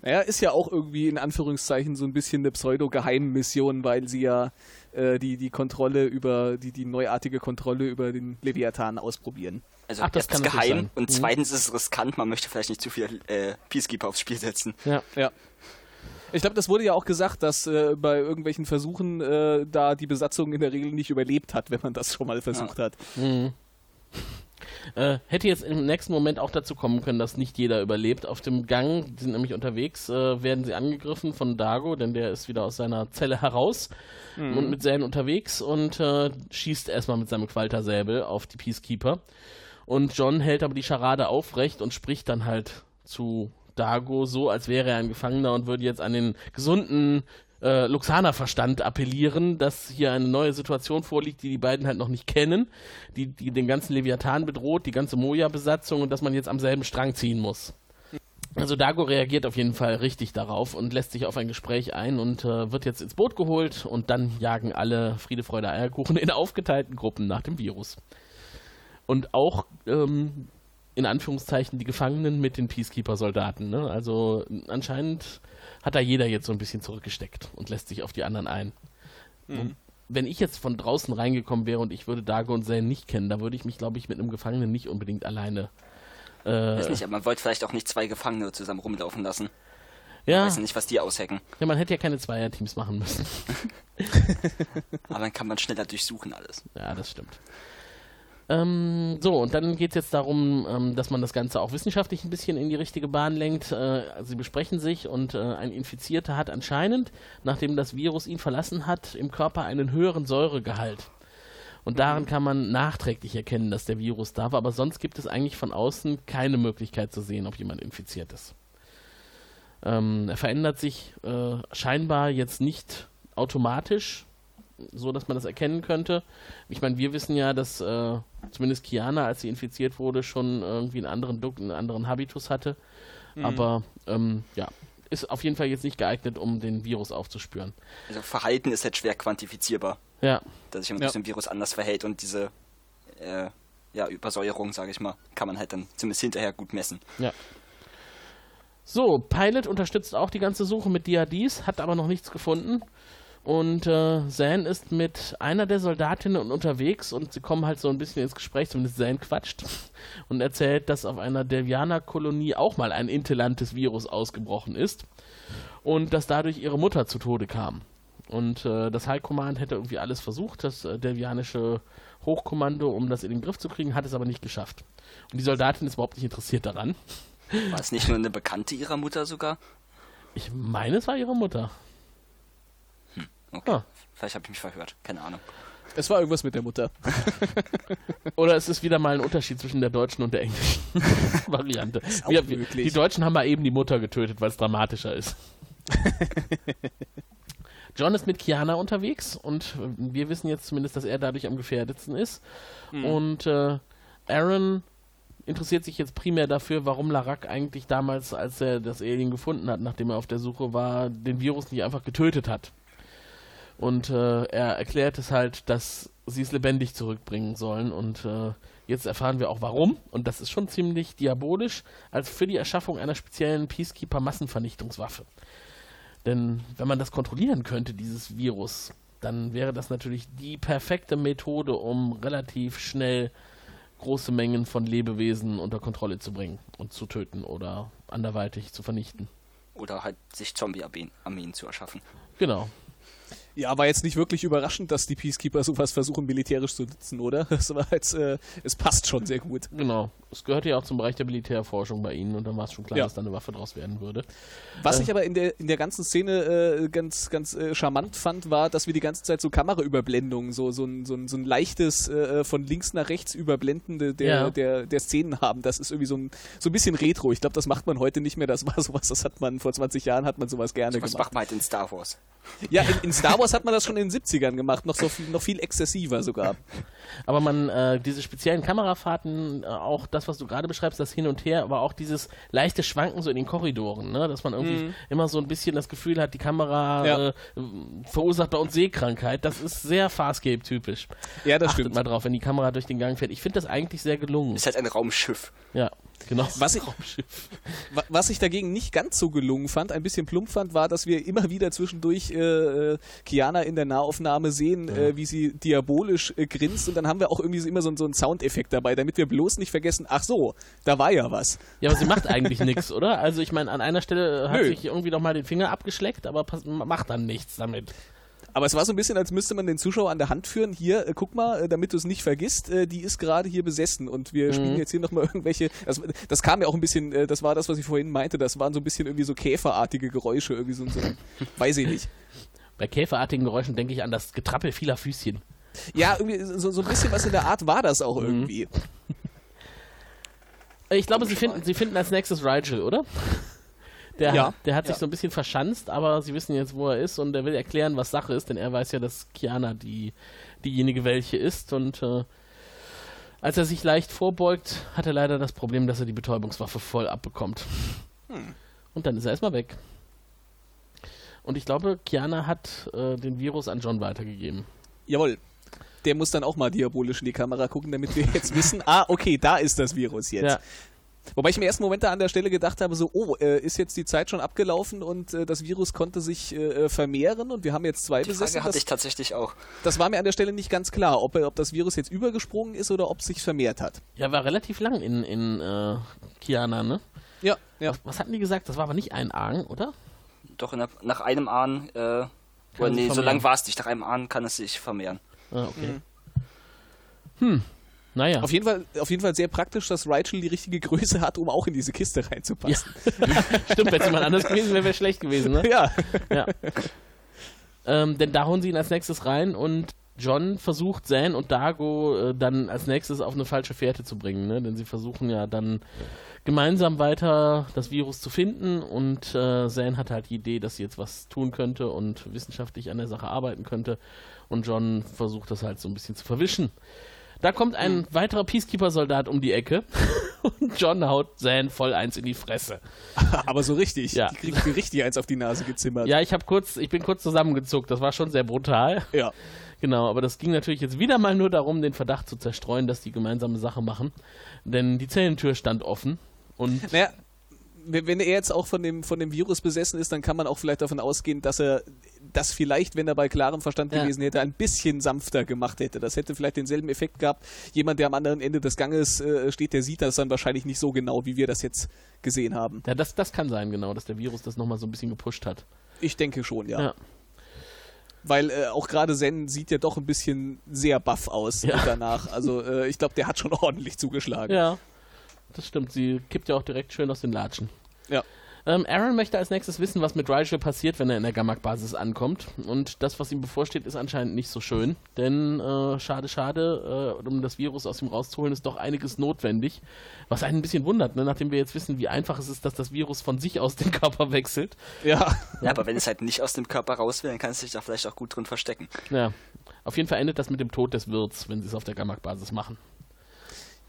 B: Naja, ist ja auch irgendwie in Anführungszeichen so ein bisschen eine Pseudo-Geheimmission, weil sie ja äh, die, die Kontrolle über, die, die neuartige Kontrolle über den Leviathan ausprobieren.
C: Also
A: Ach, das
C: erstens
A: kann
C: geheim
A: sein.
C: und
A: Mhm.
C: zweitens ist es riskant, man möchte vielleicht nicht zu viel äh, Peacekeeper aufs Spiel setzen.
A: Ja.
B: Ja. Ich glaube, das wurde ja auch gesagt, dass äh, bei irgendwelchen Versuchen äh, da die Besatzung in der Regel nicht überlebt hat, wenn man das schon mal versucht hat.
A: Mhm. Äh, hätte jetzt im nächsten Moment auch dazu kommen können, dass nicht jeder überlebt. Auf dem Gang, die sind nämlich unterwegs, äh, werden sie angegriffen von Dago, denn der ist wieder aus seiner Zelle heraus und mit Zane unterwegs und äh, schießt erstmal mit seinem Qualtersäbel auf die Peacekeeper. Und John hält aber die Scharade aufrecht und spricht dann halt zu Dago so, als wäre er ein Gefangener und würde jetzt an den gesunden äh, Luxaner-Verstand appellieren, dass hier eine neue Situation vorliegt, die die beiden halt noch nicht kennen, die, die den ganzen Leviathan bedroht, die ganze Moja-Besatzung und dass man jetzt am selben Strang ziehen muss. Also Dago reagiert auf jeden Fall richtig darauf und lässt sich auf ein Gespräch ein und äh, wird jetzt ins Boot geholt und dann jagen alle Friede, Freude, Eierkuchen in aufgeteilten Gruppen nach dem Virus. Und auch ähm, in Anführungszeichen die Gefangenen mit den Peacekeeper-Soldaten. Ne? Also anscheinend hat da jeder jetzt so ein bisschen zurückgesteckt und lässt sich auf die anderen ein. Und Wenn ich jetzt von draußen reingekommen wäre und ich würde Dago und Zane nicht kennen, da würde ich mich, glaube ich, mit einem Gefangenen nicht unbedingt alleine. Äh,
C: Weiß nicht, aber man wollte vielleicht auch nicht zwei Gefangene zusammen rumlaufen lassen.
A: ja,
C: Weiß nicht, was die aushacken.
A: ja, man hätte ja keine Zweierteams machen müssen.
C: Aber dann kann man schneller durchsuchen alles.
A: Ja, das stimmt. Ähm, so, und dann geht es jetzt darum, ähm, dass man das Ganze auch wissenschaftlich ein bisschen in die richtige Bahn lenkt. Äh, sie besprechen sich und äh, ein Infizierter hat anscheinend, nachdem das Virus ihn verlassen hat, im Körper einen höheren Säuregehalt. Und daran kann man nachträglich erkennen, dass der Virus da war, aber sonst gibt es eigentlich von außen keine Möglichkeit zu sehen, ob jemand infiziert ist. Ähm, er verändert sich äh, scheinbar jetzt nicht automatisch, so dass man das erkennen könnte. Ich meine, wir wissen ja, dass äh, zumindest Kiana, als sie infiziert wurde, schon irgendwie einen anderen Duck, einen anderen Habitus hatte. Aber ähm, ja, ist auf jeden Fall jetzt nicht geeignet, um den Virus aufzuspüren.
C: Also Verhalten ist halt schwer quantifizierbar,
A: Ja,
C: dass sich jemand
B: Ja.
C: Virus anders verhält und diese äh, ja, Übersäuerung, sage ich mal, kann man halt dann zumindest hinterher gut messen.
A: ja. So, Pilot unterstützt auch die ganze Suche mit DADs, hat aber noch nichts gefunden. Und äh, Zan ist mit einer der Soldatinnen unterwegs und sie kommen halt so ein bisschen ins Gespräch, zumindest Zan quatscht und erzählt, dass auf einer Delvianer-Kolonie auch mal ein intellantes Virus ausgebrochen ist und dass dadurch ihre Mutter zu Tode kam. Und äh, das High Command hätte irgendwie alles versucht, das äh, delvianische Hochkommando, um das in den Griff zu kriegen, hat es aber nicht geschafft. Und die Soldatin ist überhaupt nicht interessiert daran.
C: War es nicht nur eine Bekannte ihrer Mutter sogar?
A: Ich meine, es war ihre Mutter.
C: Okay.
A: Ah.
C: Vielleicht habe ich mich verhört, keine Ahnung.
B: Es war irgendwas mit der Mutter.
A: Oder es ist wieder mal ein Unterschied zwischen der deutschen und der englischen Variante. Wir, die Deutschen haben mal eben die Mutter getötet, weil es dramatischer ist. John ist mit Kiana unterwegs und wir wissen jetzt zumindest, dass er dadurch am gefährdetsten ist. Und äh, Aaron interessiert sich jetzt primär dafür, warum Larak eigentlich damals, als er das Alien gefunden hat, nachdem er auf der Suche war, den Virus nicht einfach getötet hat. Und äh, er erklärt es halt, dass sie es lebendig zurückbringen sollen. Und äh, jetzt erfahren wir auch warum. Und das ist schon ziemlich diabolisch, als für die Erschaffung einer speziellen Peacekeeper-Massenvernichtungswaffe. Denn wenn man das kontrollieren könnte, dieses Virus, dann wäre das natürlich die perfekte Methode, um relativ schnell große Mengen von Lebewesen unter Kontrolle zu bringen und zu töten oder anderweitig zu vernichten.
C: Oder halt sich Zombie-Armeen zu erschaffen.
A: Genau.
B: Ja, war jetzt nicht wirklich überraschend, dass die Peacekeeper sowas versuchen, militärisch zu nutzen, oder? Das war jetzt, äh, es passt schon sehr gut.
A: Genau. Es gehört ja auch zum Bereich der Militärforschung bei Ihnen und dann war es schon klar,
B: Ja.
A: dass da eine Waffe draus werden würde.
B: Was
A: Äh.
B: ich aber in der, in der ganzen Szene äh, ganz, ganz äh, charmant fand, war, dass wir die ganze Zeit so Kameraüberblendungen, so, so, ein, so, ein, so ein leichtes äh, von links nach rechts überblendende der,
A: Ja.
B: der, der Szenen haben. Das ist irgendwie so ein, so ein bisschen retro. Ich glaube, das macht man heute nicht mehr. Das war sowas, das hat man vor 20 Jahren hat man sowas gerne
C: Was
B: gemacht.
C: macht man halt in Star Wars?
B: Ja, in, in Star Wars hat man das schon in den 70ern gemacht, noch, so viel, noch viel exzessiver sogar.
A: Aber man, äh, diese speziellen Kamerafahrten, äh, auch das, was du gerade beschreibst, das Hin und Her, aber auch dieses leichte Schwanken so in den Korridoren, ne? dass man irgendwie immer so ein bisschen das Gefühl hat, die Kamera
B: Ja.
A: äh, verursacht bei uns Sehkrankheit. Das ist sehr Farscape-typisch.
B: Ja, das
A: Achtet
B: stimmt.
A: mal drauf, wenn die Kamera durch den Gang fährt. Ich finde das eigentlich sehr gelungen.
C: Ist halt ein Raumschiff.
A: Ja. Genau.
B: Was ich, was ich dagegen nicht ganz so gelungen fand, ein bisschen plump fand, war, dass wir immer wieder zwischendurch äh, Kiana in der Nahaufnahme sehen, ja. äh, wie sie diabolisch äh, grinst und dann haben wir auch irgendwie so, immer so, so einen Soundeffekt dabei, damit wir bloß nicht vergessen, ach so, da war ja was.
A: Ja, aber sie macht eigentlich nichts, oder? Also ich meine, an einer Stelle hat Nö. sich irgendwie noch mal den Finger abgeschleckt, aber macht dann nichts damit.
B: Aber es war so ein bisschen, als müsste man den Zuschauer an der Hand führen. Hier, äh, guck mal, äh, damit du es nicht vergisst, äh, die ist gerade hier besessen und wir mhm. spielen jetzt hier nochmal irgendwelche. Das, das, kam ja auch ein bisschen, äh, das war das, was ich vorhin meinte, das waren so ein bisschen irgendwie so käferartige Geräusche, irgendwie so, so weiß ich nicht.
A: Bei käferartigen Geräuschen denke ich an das Getrappel vieler Füßchen.
B: Ja, irgendwie so, so ein bisschen was in der Art war das auch mhm. irgendwie.
A: Ich glaube, sie finden, sie finden als nächstes Rigel, oder? Der, ja. der hat sich ja. so ein bisschen verschanzt, aber sie wissen jetzt, wo er ist und er will erklären, was Sache ist, denn er weiß ja, dass Kiana die, diejenige welche ist und äh, als er sich leicht vorbeugt, hat er leider das Problem, dass er die Betäubungswaffe voll abbekommt. Hm. Und dann ist er erstmal weg. Und ich glaube, Kiana hat äh, den Virus an John weitergegeben.
B: Jawohl. Der muss dann auch mal diabolisch in die Kamera gucken, damit wir jetzt wissen, ah, okay, da ist das Virus jetzt. Ja. Wobei ich im ersten Moment da an der Stelle gedacht habe, so, oh, äh, ist jetzt die Zeit schon abgelaufen und äh, das Virus konnte sich äh, vermehren und wir haben jetzt zwei
C: die besessen. Frage hatte das, ich tatsächlich auch.
B: Das war mir an der Stelle nicht ganz klar, ob, ob das Virus jetzt übergesprungen ist oder ob es sich vermehrt hat.
A: Ja, war relativ lang in, in äh, Kiana, ne?
B: Ja, ja.
A: Was, was, hatten die gesagt? Das war aber nicht ein Ahn, oder?
C: Doch, der, nach einem Ahn, äh, oder nee, so lang war es nicht. Nach einem Ahn kann es sich vermehren.
A: Ah, okay. Mhm. Hm. Naja.
B: Auf jeden, Fall, auf jeden Fall sehr praktisch, dass Rachel die richtige Größe hat, um auch in diese Kiste reinzupassen.
A: Ja. Stimmt, wenn es jemand anders gewesen wäre, wäre schlecht gewesen, ne?
B: Ja.
A: ja. Ähm, denn da hauen sie ihn als nächstes rein und John versucht Zan und Dago äh, dann als nächstes auf eine falsche Fährte zu bringen, ne? denn sie versuchen ja dann gemeinsam weiter das Virus zu finden und äh, Zan hat halt die Idee, dass sie jetzt was tun könnte und wissenschaftlich an der Sache arbeiten könnte und John versucht das halt so ein bisschen zu verwischen. Da kommt ein mhm. weiterer Peacekeeper-Soldat um die Ecke und John haut Zan voll eins in die Fresse.
B: Aber so richtig. Ja. Die kriegen richtig eins auf die Nase gezimmert.
A: Ja, ich habe kurz, ich bin kurz zusammengezuckt. Das war schon sehr brutal.
B: Ja.
A: Genau, aber das ging natürlich jetzt wieder mal nur darum, den Verdacht zu zerstreuen, dass die gemeinsame Sache machen. Denn die Zellentür stand offen und.
B: Naja, wenn er jetzt auch von dem, von dem Virus besessen ist, dann kann man auch vielleicht davon ausgehen, dass er das vielleicht, wenn er bei klarem Verstand ja. gewesen hätte, ein bisschen sanfter gemacht hätte. Das hätte vielleicht denselben Effekt gehabt. Jemand, der am anderen Ende des Ganges äh, steht, der sieht das dann wahrscheinlich nicht so genau, wie wir das jetzt gesehen haben.
A: Ja, das, das kann sein, genau, dass der Virus das nochmal so ein bisschen gepusht hat.
B: Ich denke schon, ja. ja. Weil äh, auch gerade Zen sieht ja doch ein bisschen sehr buff aus ja. danach. Also äh, ich glaube, der hat schon ordentlich zugeschlagen.
A: Ja, das stimmt. Sie kippt ja auch direkt schön aus den Latschen.
B: Ja.
A: Ähm, Aaron möchte als nächstes wissen, was mit Rigel passiert, wenn er in der Gammak-Basis ankommt. Und das, was ihm bevorsteht, ist anscheinend nicht so schön. Denn äh, schade, schade, äh, um das Virus aus ihm rauszuholen, ist doch einiges notwendig. Was einen ein bisschen wundert, ne? nachdem wir jetzt wissen, wie einfach es ist, dass das Virus von sich aus den Körper wechselt.
C: Ja. Ja, aber wenn es halt nicht aus dem Körper raus will, dann kann es sich da vielleicht auch gut drin verstecken.
A: Ja. Auf jeden Fall endet das mit dem Tod des Wirts, wenn sie es auf der Gammak-Basis machen.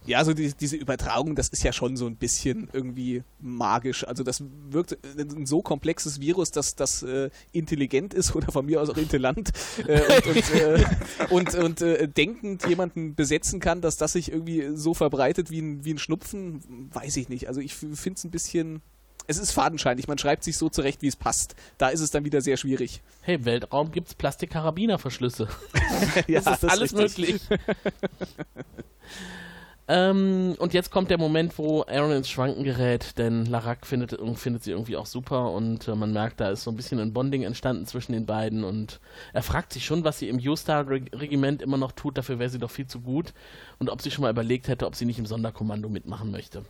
B: Ja, also die, diese Übertragung, das ist ja schon so ein bisschen irgendwie magisch. Also das wirkt ein so komplexes Virus, dass das äh, intelligent ist oder von mir aus auch intelligent äh, und, und, äh, und, und äh, denkend jemanden besetzen kann, dass das sich irgendwie so verbreitet wie ein, wie ein Schnupfen, weiß ich nicht. Also ich finde es ein bisschen es ist fadenscheinig. Man schreibt sich so zurecht, wie es passt. Da ist es dann wieder sehr schwierig.
A: Hey, Weltraum gibt's Plastik-Karabinerverschlüsse. ja, das ist alles möglich. Ähm, und jetzt kommt der Moment, wo Aaron ins Schwanken gerät, denn Larak findet, findet sie irgendwie auch super und äh, man merkt, da ist so ein bisschen ein Bonding entstanden zwischen den beiden und er fragt sich schon, was sie im U-Star-Regiment immer noch tut, dafür wäre sie doch viel zu gut und ob sie schon mal überlegt hätte, ob sie nicht im Sonderkommando mitmachen möchte.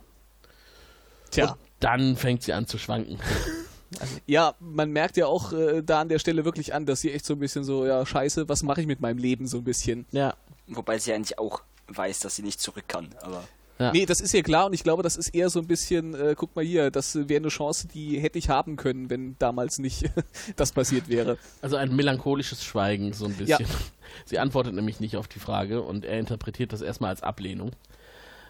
A: Tja. Und dann fängt sie an zu schwanken.
B: Also, ja, man merkt ja auch äh, da an der Stelle wirklich an, dass sie echt so ein bisschen so, ja, scheiße, was mache ich mit meinem Leben so ein bisschen.
A: Ja.
C: Wobei sie eigentlich auch weiß, dass sie nicht zurück kann. Aber
B: ja. Nee, das ist ihr klar und ich glaube, das ist eher so ein bisschen, äh, guck mal hier, das wäre eine Chance, die hätte ich haben können, wenn damals nicht das passiert wäre.
A: Also ein melancholisches Schweigen, so ein bisschen. Ja. Sie antwortet nämlich nicht auf die Frage und er interpretiert das erstmal als Ablehnung.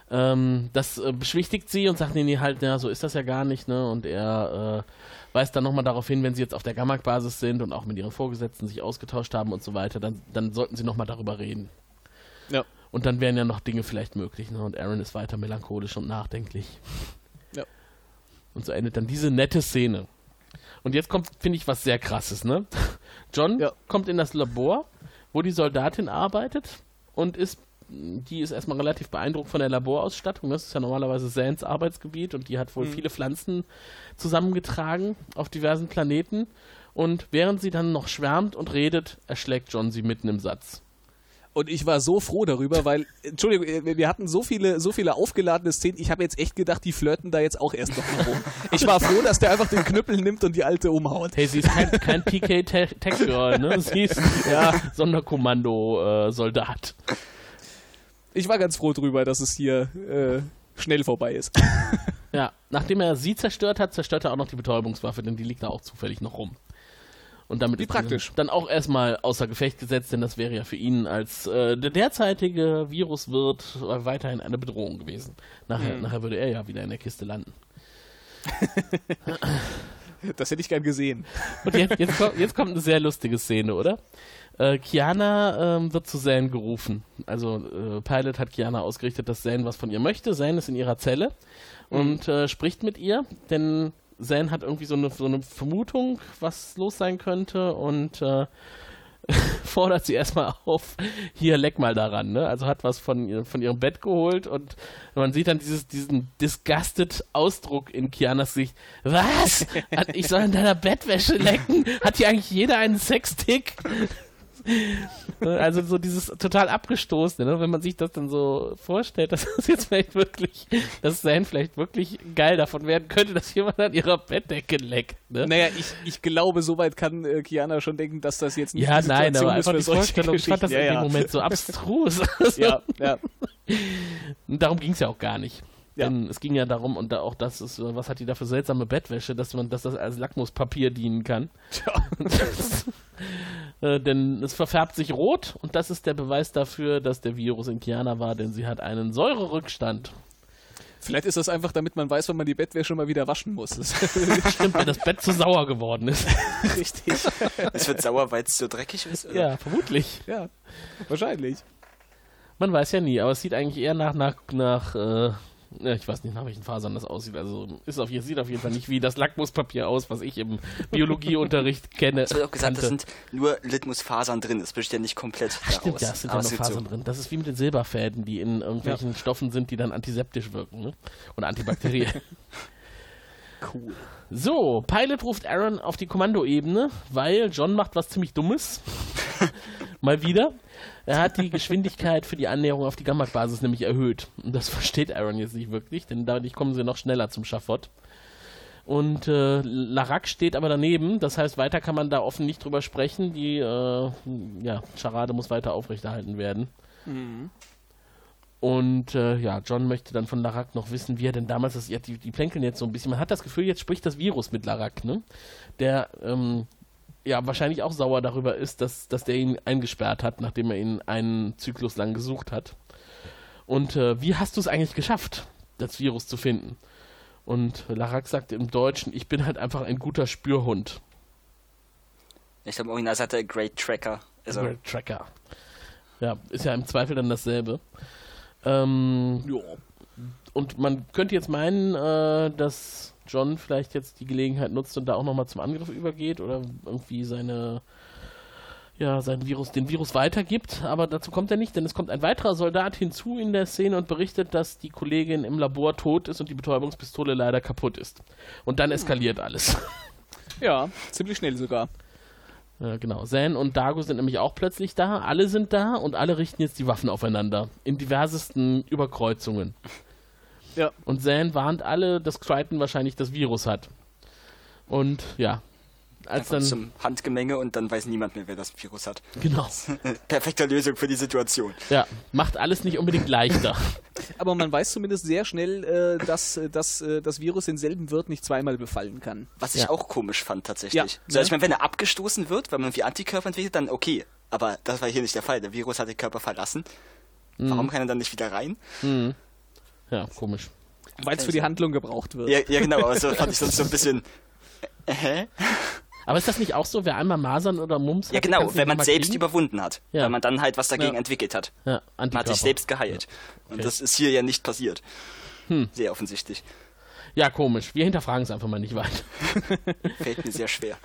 A: Ähm, das äh, beschwichtigt sie und sagt, nee, nee, halt, ja, so ist das ja gar nicht, ne? Und er äh, weist dann nochmal darauf hin, wenn sie jetzt auf der Gammak-Basis sind und auch mit ihren Vorgesetzten sich ausgetauscht haben und so weiter, dann, dann sollten sie nochmal darüber reden.
B: Ja.
A: Und dann wären ja noch Dinge vielleicht möglich. Ne? Und Aaron ist weiter melancholisch und nachdenklich.
B: Ja.
A: Und so endet dann diese nette Szene. Und jetzt kommt, finde ich, was sehr krasses, ne? John
B: Ja.
A: kommt in das Labor, wo die Soldatin arbeitet und ist, die ist erstmal relativ beeindruckt von der Laborausstattung. Das ist ja normalerweise Sans Arbeitsgebiet und die hat wohl viele Pflanzen zusammengetragen auf diversen Planeten. Und während sie dann noch schwärmt und redet, erschlägt John sie mitten im Satz.
B: Und ich war so froh darüber, weil, Entschuldigung, äh, wir hatten so viele, so viele aufgeladene Szenen. Ich habe jetzt echt gedacht, die flirten da jetzt auch erst noch mal rum. Ich war froh, dass der einfach den Knüppel nimmt und die alte umhaut.
A: Hey, sie ist kein, kein PK Te- Tech Girl, ne? Sie ist ja Sonderkommando-Soldat.
B: Ich war ganz froh drüber, dass es hier äh, schnell vorbei ist.
A: Ja, nachdem er sie zerstört hat, zerstört er auch noch die Betäubungswaffe, denn die liegt da auch zufällig noch rum. Und damit
B: Wie
A: ist
B: praktisch.
A: dann auch erstmal außer Gefecht gesetzt, denn das wäre ja für ihn als äh, der derzeitige Viruswirt weiterhin eine Bedrohung gewesen. Nachher,
B: Mhm.
A: nachher würde er ja wieder in der Kiste landen.
B: Das hätte ich gern gesehen.
A: Und jetzt, jetzt, kommt, jetzt kommt eine sehr lustige Szene, oder? Äh, Kiana ähm, wird zu Zane gerufen. Also äh, Pilot hat Kiana ausgerichtet, dass Zane was von ihr möchte. Zane ist in ihrer Zelle und äh, spricht mit ihr, denn Zane hat irgendwie so eine, so eine Vermutung, was los sein könnte und äh, fordert sie erstmal auf, hier leck mal daran, ne? Also hat was von, von ihrem Bett geholt und man sieht dann dieses, diesen disgusted Ausdruck in Kianas Sicht. Was? Ich soll in deiner Bettwäsche lecken? Hat hier eigentlich jeder einen Sextick? Also so dieses total abgestoßene, ne? wenn man sich das dann so vorstellt, dass das jetzt vielleicht wirklich, dass Zane vielleicht wirklich geil davon werden könnte, dass jemand an ihrer Bettdecke leckt. Ne?
B: Naja, ich, ich glaube, soweit kann äh, Kiana schon denken, dass das jetzt nicht
A: Ja,
B: die
A: nein,
B: Situation
A: aber
B: ist
A: einfach
B: für
A: die
B: solche
A: Vorstellung, ich fand das
B: Geschichten.
A: in
B: ja,
A: dem
B: ja.
A: Moment so abstrus. Also,
B: Ja, ja.
A: Darum ging es ja auch gar nicht.
B: Ja.
A: Denn es ging ja darum, und da auch das ist, äh, was hat die da für seltsame Bettwäsche, dass man, dass das als Lackmuspapier dienen kann. äh, denn es verfärbt sich rot und das ist der Beweis dafür, dass der Virus in Kiana war, denn sie hat einen Säurerückstand.
B: Vielleicht ist das einfach, damit man weiß, wann man die Bettwäsche mal wieder waschen muss. Das
A: Stimmt, weil das Bett zu sauer geworden ist.
B: richtig.
C: Es wird sauer, weil es so dreckig ist. oder?
A: ja, vermutlich.
B: Ja, wahrscheinlich.
A: Man weiß ja nie, aber es sieht eigentlich eher nach, nach, nach äh, ich weiß nicht, nach welchen Fasern das aussieht. Also ist auf, sieht auf jeden Fall nicht wie das Lackmuspapier aus, was ich im Biologieunterricht kenne.
C: Es wird auch gesagt, da sind nur Litmusfasern drin. Das besteht ja nicht komplett daraus.
A: Stimmt, ja, es sind ja
C: sieht
A: Fasern
C: so.
A: drin. Das ist wie mit den Silberfäden, die in irgendwelchen Stoffen sind, die dann antiseptisch wirken. Ne? Und antibakteriell.
B: Cool.
A: so, Pilot ruft Aaron auf die Kommandoebene, weil John macht was ziemlich Dummes. Mal wieder. Er hat die Geschwindigkeit für die Annäherung auf die Gamma-Basis nämlich erhöht. Und das versteht Aaron jetzt nicht wirklich, denn dadurch kommen sie noch schneller zum Schafott. Und äh, Larak steht aber daneben, das heißt, weiter kann man da offen nicht drüber sprechen. Die äh, ja, Charade muss weiter aufrechterhalten werden. Und äh, ja, John möchte dann von Larak noch wissen, wie er denn damals das. Ja, die, die plänkeln jetzt so ein bisschen. Man hat das Gefühl, jetzt spricht das Virus mit Larak, ne? Der ähm, ja wahrscheinlich auch sauer darüber ist, dass, dass der ihn eingesperrt hat, nachdem er ihn einen Zyklus lang gesucht hat. Und äh, wie hast du es eigentlich geschafft, das Virus zu finden? Und Larak sagt im Deutschen, ich bin halt einfach ein guter Spürhund.
C: Ich glaube, im Original sagt er Great Tracker. Also,
A: Great Tracker. Ja, ist ja im Zweifel dann dasselbe. Ähm,
B: Ja.
A: und man könnte jetzt meinen, äh, dass John vielleicht jetzt die Gelegenheit nutzt und da auch nochmal zum Angriff übergeht oder irgendwie seine ja, sein Virus, den Virus weitergibt, aber dazu kommt er nicht, denn es kommt ein weiterer Soldat hinzu in der Szene und berichtet, dass die Kollegin im Labor tot ist und die Betäubungspistole leider kaputt ist. Und dann eskaliert alles.
B: ja, ziemlich schnell sogar.
A: Ja, genau. Zan und Dago sind nämlich auch plötzlich da. Alle sind da und alle richten jetzt die Waffen aufeinander. In diversesten Überkreuzungen.
B: Ja.
A: Und Zan warnt alle, dass Crichton wahrscheinlich das Virus hat. Und ja, als
C: einfach
A: dann.
C: zum Handgemenge und dann weiß niemand mehr, wer das Virus hat.
A: Genau.
C: Perfekte Lösung für die Situation.
A: Ja, macht alles nicht unbedingt leichter.
B: Aber man weiß zumindest sehr schnell, äh, dass, äh, dass äh, das Virus denselben Wirt nicht zweimal befallen kann.
C: Was ich
A: Ja.
C: auch komisch fand tatsächlich.
B: Ja,
C: so,
B: ne?
C: ich meine, wenn er abgestoßen wird, weil man irgendwie Antikörper entwickelt, dann okay. Aber das war hier nicht der Fall. Der Virus hat den Körper verlassen.
A: Mhm.
C: Warum kann er dann nicht wieder rein?
A: Ja, komisch.
B: Weil es für die Handlung gebraucht wird.
C: Ja, ja genau, aber so fand ich sonst so ein bisschen. Äh, hä?
A: Aber ist das nicht auch so, wer einmal Masern oder Mumps hat?
C: Ja, genau, wenn man selbst
A: kriegen?
C: überwunden hat.
A: Ja.
C: Weil man dann halt was dagegen
B: Ja.
C: entwickelt hat.
A: Ja,
C: Man hat sich selbst geheilt. Und das ist hier ja nicht passiert.
A: Hm.
C: Sehr offensichtlich.
A: Ja, komisch. Wir hinterfragen es einfach mal nicht weiter.
C: Fällt mir sehr schwer.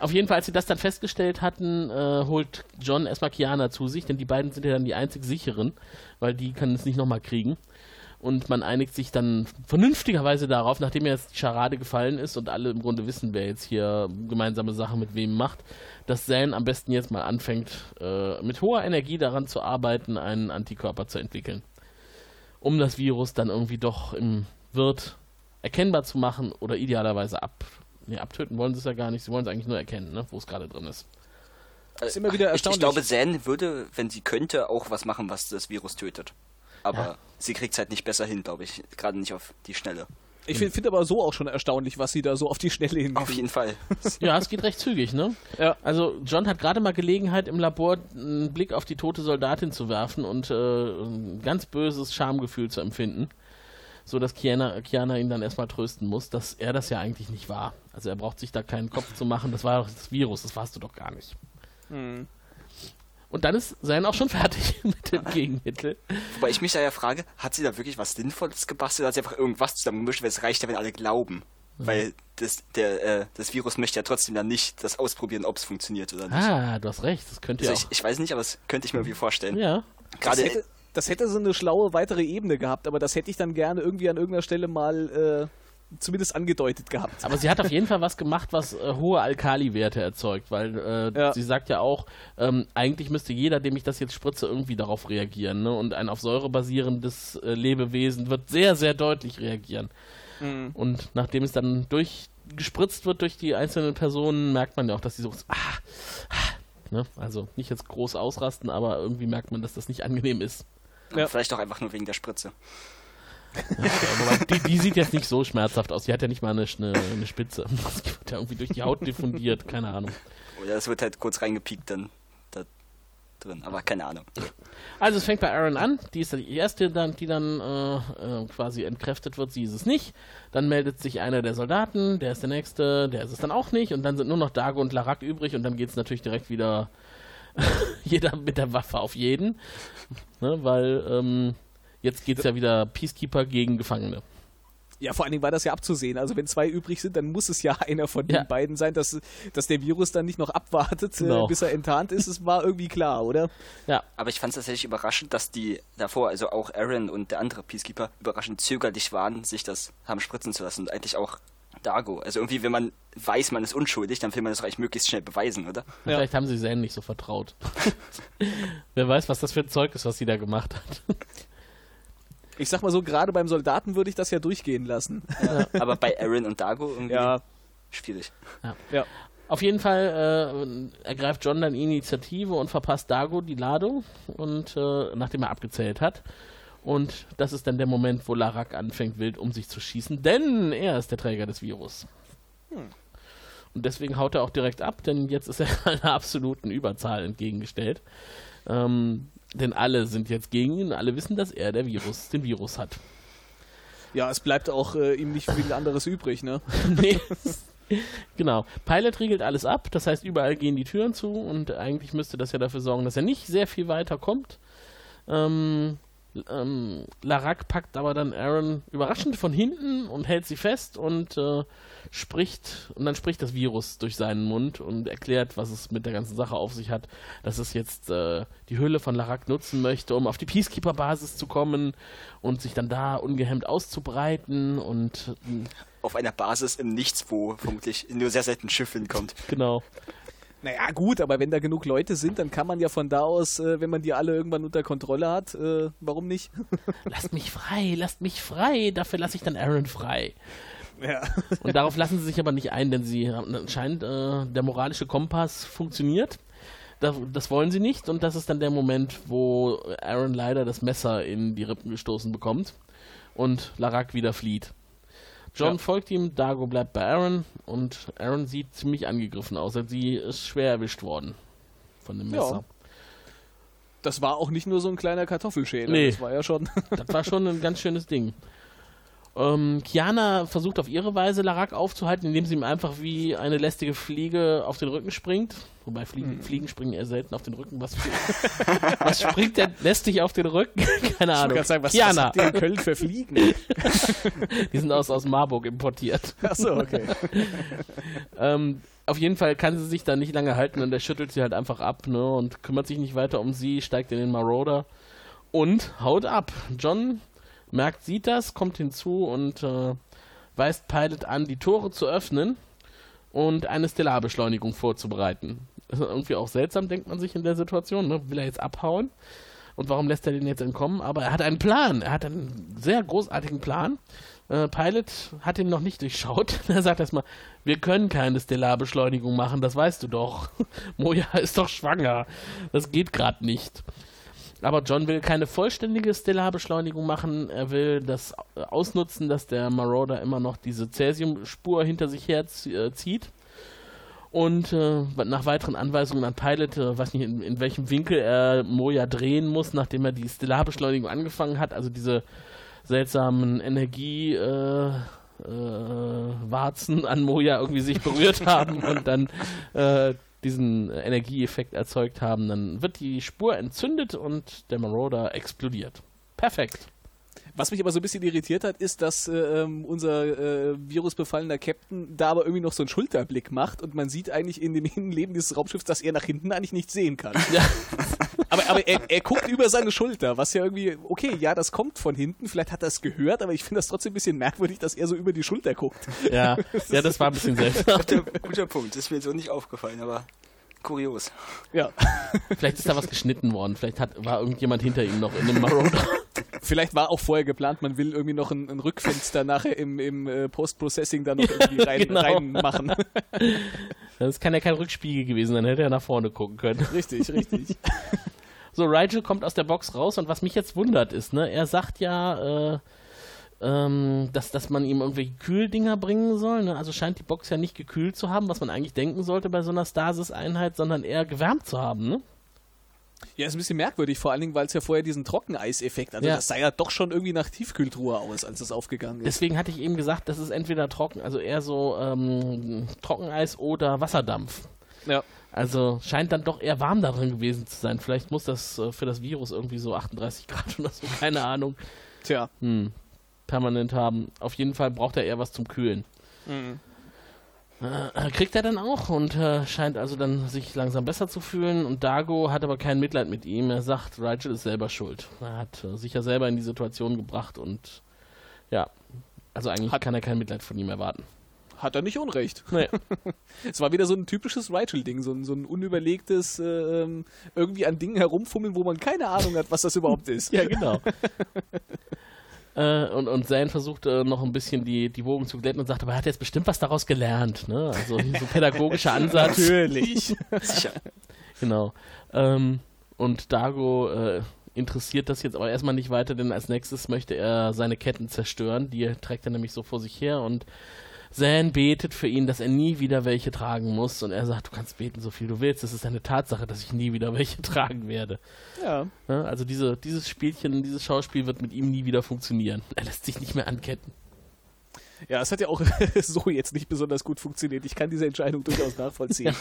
A: Auf jeden Fall, als sie das dann festgestellt hatten, äh, holt John erstmal Kiana zu sich, denn die beiden sind ja dann die einzig sicheren, weil die können es nicht nochmal kriegen. Und man einigt sich dann vernünftigerweise darauf, nachdem jetzt die Scharade gefallen ist und alle im Grunde wissen, wer jetzt hier gemeinsame Sachen mit wem macht, dass Zane am besten jetzt mal anfängt, äh, mit hoher Energie daran zu arbeiten, einen Antikörper zu entwickeln. Um das Virus dann irgendwie doch im Wirt erkennbar zu machen oder idealerweise ab. Nee, abtöten wollen sie es ja gar nicht, sie wollen es eigentlich nur erkennen, ne, wo es gerade drin ist.
B: ist immer wieder
C: Ich, ich
B: erstaunlich.
C: glaube, Zan würde, wenn sie könnte, auch was machen, was das Virus tötet. Aber
A: Ja.
C: sie kriegt es halt nicht besser hin, glaube ich. Gerade nicht auf die Schnelle.
B: Ich finde find aber so auch schon erstaunlich, was sie da so auf die Schnelle hinkriegen.
C: Auf jeden Fall.
A: Ja, es geht recht zügig, ne?
B: Ja.
A: Also John hat gerade mal Gelegenheit im Labor einen Blick auf die tote Soldatin zu werfen und äh, ein ganz böses Schamgefühl zu empfinden, so dass Kiana, Kiana ihn dann erstmal trösten muss, dass er das ja eigentlich nicht war. Also er braucht sich da keinen Kopf zu machen, das war doch das Virus, das warst du doch gar nicht.
B: Hm.
A: Und dann ist sein auch schon fertig mit dem Gegenmittel.
C: Wobei ich mich da ja frage, hat sie da wirklich was Sinnvolles gebastelt oder hat sie einfach irgendwas zusammengemischt, weil es reicht ja, wenn alle glauben. Weil das, der, äh, das Virus möchte ja trotzdem dann nicht das ausprobieren, ob es funktioniert oder nicht.
A: Ah, du hast recht, das könnte
C: also
A: ja
C: ich,
A: auch.
C: ich weiß nicht, aber das könnte ich mir irgendwie vorstellen.
A: Ja,
B: Das
C: Gerade
B: hätte, das hätte so eine schlaue weitere Ebene gehabt, aber das hätte ich dann gerne irgendwie an irgendeiner Stelle mal äh, zumindest angedeutet gehabt.
A: Aber sie hat auf jeden Fall was gemacht, was äh, hohe Alkali-Werte erzeugt, weil äh,
B: Ja.
A: sie sagt ja auch, ähm, eigentlich müsste jeder, dem ich das jetzt spritze, irgendwie darauf reagieren. Ne? Und ein auf Säure basierendes äh, Lebewesen wird sehr, sehr deutlich reagieren.
B: Mhm.
A: Und nachdem es dann durchgespritzt wird durch die einzelnen Personen, merkt man ja auch, dass sie so. Ah, ah, ne? Also nicht jetzt groß ausrasten, aber irgendwie merkt man, dass das nicht angenehm ist.
B: Ja.
C: Vielleicht auch einfach nur wegen der Spritze.
A: Die, die sieht jetzt nicht so schmerzhaft aus. Die hat ja nicht mal eine, eine, eine Spitze. Das wird ja irgendwie durch die Haut diffundiert, keine Ahnung.
C: Oder es wird halt kurz reingepiekt dann da drin. Aber keine Ahnung.
A: Also es fängt bei Aaron an, die ist die erste, die dann äh, äh, quasi entkräftet wird, sie ist es nicht. Dann meldet sich einer der Soldaten, der ist der nächste, der ist es dann auch nicht. Und dann sind nur noch Dago und Larak übrig und dann geht es natürlich direkt wieder jeder mit der Waffe auf jeden. Ne, weil ähm, jetzt geht es ja wieder Peacekeeper gegen Gefangene.
B: Ja, vor allen Dingen war das ja abzusehen. Also wenn zwei übrig sind, dann muss es ja einer von
A: Ja.
B: den beiden sein, dass, dass der Virus dann nicht noch abwartet,
A: Genau.
B: äh, bis er enttarnt ist. Es war irgendwie klar, oder?
A: Ja,
C: Aber ich fand es tatsächlich überraschend, dass die davor, also auch Aaron und der andere Peacekeeper, überraschend zögerlich waren, sich das haben spritzen zu lassen. Und eigentlich auch Dago. Also irgendwie, wenn man weiß, man ist unschuldig, dann will man das doch eigentlich möglichst schnell beweisen, oder?
B: Ja.
A: vielleicht haben sie Zen nicht so vertraut. Wer weiß, was das für ein Zeug ist, was sie da gemacht hat.
B: Ich sag mal so, gerade beim Soldaten würde ich das ja durchgehen lassen.
C: Aber bei Aaron und Dago irgendwie
B: Ja,
C: schwierig.
B: ja.
A: Auf jeden Fall äh, ergreift John dann Initiative und verpasst Dago die Ladung und äh, nachdem er abgezählt hat. Und das ist dann der Moment, wo Larak anfängt, wild um sich zu schießen, denn er ist der Träger des Virus. Und deswegen haut er auch direkt ab, denn jetzt ist er einer absoluten Überzahl entgegengestellt. Ähm, denn alle sind jetzt gegen ihn, alle wissen, dass er der Virus, den Virus hat.
B: Ja, es bleibt auch äh, ihm nicht viel anderes übrig, ne?
A: nee. Genau. Pilot riegelt alles ab, das heißt, überall gehen die Türen zu und eigentlich müsste das ja dafür sorgen, dass er nicht sehr viel weiter kommt. Ähm, ähm, Larak packt aber dann Aaron überraschend von hinten und hält sie fest und äh, spricht, und dann spricht das Virus durch seinen Mund und erklärt, was es mit der ganzen Sache auf sich hat, dass es jetzt äh, die Hülle von Larak nutzen möchte, um auf die Peacekeeper-Basis zu kommen und sich dann da ungehemmt auszubreiten und äh,
C: Auf einer Basis im Nichts, wo vermutlich nur sehr selten Schiff hinkommt.
A: genau.
B: Naja, gut, aber wenn da genug Leute sind, dann kann man ja von da aus, äh, wenn man die alle irgendwann unter Kontrolle hat, äh, warum nicht?
A: lasst mich frei, lasst mich frei, dafür lasse ich dann Aaron frei.
B: ja.
A: Und darauf lassen sie sich aber nicht ein, denn sie anscheinend äh, der moralische Kompass funktioniert. Das, das wollen sie nicht und das ist dann der Moment, wo Aaron leider das Messer in die Rippen gestoßen bekommt und Larak wieder flieht. John
B: Ja.
A: folgt ihm, Dago bleibt bei Aaron und Aaron sieht ziemlich angegriffen aus. Sie ist schwer erwischt worden von dem
B: Ja.
A: Messer.
B: Das war auch nicht nur so ein kleiner Kartoffelschäler.
A: Nee.
B: Das war ja schon.
A: Das war schon ein ganz schönes Ding. Ähm, Kiana versucht auf ihre Weise Larak aufzuhalten, indem sie ihm einfach wie eine lästige Fliege auf den Rücken springt. Wobei Fliegen, mhm. Fliegen springen eher selten auf den Rücken. Was, was springt denn lästig auf den Rücken? Keine ich Ahnung.
B: Sagen, was, Kiana. was habt Köln für Fliegen?
A: Die sind aus, aus Marburg importiert.
B: Achso, okay.
A: ähm, auf jeden Fall kann sie sich da nicht lange halten und er schüttelt sie halt einfach ab ne, und kümmert sich nicht weiter um sie, steigt in den Marauder und haut ab. John merkt, sieht das, kommt hinzu und äh, weist Pilot an, die Tore zu öffnen und eine Stellarbeschleunigung vorzubereiten. Das ist irgendwie auch seltsam, denkt man sich in der Situation. Ne? Will er jetzt abhauen? Und warum lässt er den jetzt entkommen? Aber er hat einen Plan. Er hat einen sehr großartigen Plan. Äh, Pilot hat ihn noch nicht durchschaut. er sagt erstmal, wir können keine Stellarbeschleunigung machen, das weißt du doch. Moja ist doch schwanger. Das geht gerade nicht. Aber John will keine vollständige Stellarbeschleunigung machen. Er will das ausnutzen, dass der Marauder immer noch diese Cäsiumspur hinter sich herzieht. Und äh, nach weiteren Anweisungen an Pilot, äh, weiß nicht, in, in, welchem Winkel er Moja drehen muss, nachdem er die Stellarbeschleunigung angefangen hat, also diese seltsamen Energie. Äh, äh, Warzen an Moja irgendwie sich berührt haben und dann äh, diesen Energieeffekt erzeugt haben, dann wird die Spur entzündet und der Marauder explodiert. Perfekt.
B: Was mich aber so ein bisschen irritiert hat, ist, dass äh, ähm, unser äh, virusbefallener Captain da aber irgendwie noch so einen Schulterblick macht und man sieht eigentlich in dem Innenleben dieses Raumschiffs, dass er nach hinten eigentlich nicht sehen kann. Ja. aber aber er, er, guckt über seine Schulter, was ja irgendwie, okay, ja, das kommt von hinten, vielleicht hat er es gehört, aber ich finde das trotzdem ein bisschen merkwürdig, dass er so über die Schulter guckt.
A: Ja, ja das war ein bisschen seltsam.
C: guter, guter Punkt, das ist mir so nicht aufgefallen, aber kurios.
B: Ja.
A: Vielleicht ist da was geschnitten worden. Vielleicht hat, war irgendjemand hinter ihm noch in dem Marauder.
B: Vielleicht war auch vorher geplant, man will irgendwie noch ein, ein Rückfenster nachher im, im äh, Post-Processing da noch irgendwie rein, genau. reinmachen.
A: Das kann ja kein Rückspiegel gewesen sein, hätte er nach vorne gucken können.
B: Richtig, richtig.
A: So, Rigel kommt aus der Box raus und was mich jetzt wundert ist, ne, er sagt ja, äh, ähm, dass, dass man ihm irgendwelche Kühldinger bringen soll. Ne? Also scheint die Box ja nicht gekühlt zu haben, was man eigentlich denken sollte bei so einer Stasis-Einheit, sondern eher gewärmt zu haben, ne?
B: Ja, ist ein bisschen merkwürdig, vor allen Dingen, weil es ja vorher diesen Trockeneiseffekt, also ja. das sah ja doch schon irgendwie nach Tiefkühltruhe aus, als es aufgegangen ist.
A: Deswegen hatte ich eben gesagt, das ist entweder trocken, also eher so ähm, Trockeneis oder Wasserdampf.
B: Ja.
A: Also scheint dann doch eher warm darin gewesen zu sein. Vielleicht muss das äh, für das Virus irgendwie so 38 Grad oder so, keine Ahnung.
B: Tja.
A: Hm permanent haben. Auf jeden Fall braucht er eher was zum Kühlen. Mhm. Äh, kriegt er dann auch und äh, scheint also dann sich langsam besser zu fühlen. Und Dago hat aber kein Mitleid mit ihm. Er sagt, Rigel ist selber schuld. Er hat äh, sich ja selber in die Situation gebracht und ja, also eigentlich hat, kann er kein Mitleid von ihm erwarten.
B: Hat er nicht Unrecht.
A: Nee.
B: es war wieder so ein typisches Rigel-Ding, so ein, so ein unüberlegtes äh, ähm, irgendwie an Dingen herumfummeln, wo man keine Ahnung hat, was das überhaupt ist.
A: ja, genau. Äh, und, und Zane versucht äh, noch ein bisschen die, die Wogen zu glätten und sagt, aber er hat jetzt bestimmt was daraus gelernt. Ne? Also so pädagogischer Ansatz.
B: Natürlich.
A: Sicher. Genau. Ähm, und Dago äh, interessiert das jetzt aber erstmal nicht weiter, denn als nächstes möchte er seine Ketten zerstören. Die trägt er nämlich so vor sich her und Zan betet für ihn, dass er nie wieder welche tragen muss. Und er sagt, du kannst beten, so viel du willst. Es ist eine Tatsache, dass ich nie wieder welche tragen werde.
B: Ja.
A: also diese, dieses Spielchen, dieses Schauspiel wird mit ihm nie wieder funktionieren. Er lässt sich nicht mehr anketten.
B: Ja, es hat ja auch so jetzt nicht besonders gut funktioniert. Ich kann diese Entscheidung durchaus nachvollziehen.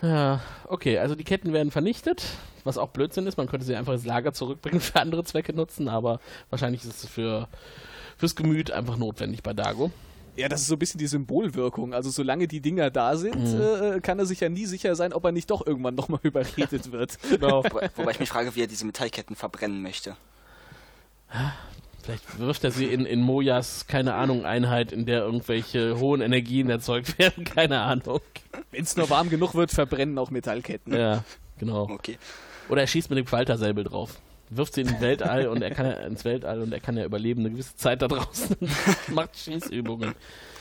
A: Ja. ja, okay, also die Ketten werden vernichtet, was auch Blödsinn ist. Man könnte sie einfach ins Lager zurückbringen, für andere Zwecke nutzen, aber wahrscheinlich ist es für fürs Gemüt einfach notwendig bei Dago.
B: Ja, das ist so ein bisschen die Symbolwirkung. Also solange die Dinger da sind, mhm. äh, kann er sich ja nie sicher sein, ob er nicht doch irgendwann nochmal überredet wird.
C: Genau. Wobei, wobei ich mich frage, wie er diese Metallketten verbrennen möchte.
A: Vielleicht wirft er sie in, in Mojas, keine Ahnung, Einheit, in der irgendwelche hohen Energien erzeugt werden, keine Ahnung.
B: Wenn es nur warm genug wird, verbrennen auch Metallketten.
A: Ja, genau.
C: Okay.
A: Oder er schießt mit dem Qualtersäbel drauf wirft sie ins Weltall und er kann ja ins Weltall und er kann ja überleben eine gewisse Zeit da draußen macht Schießübungen.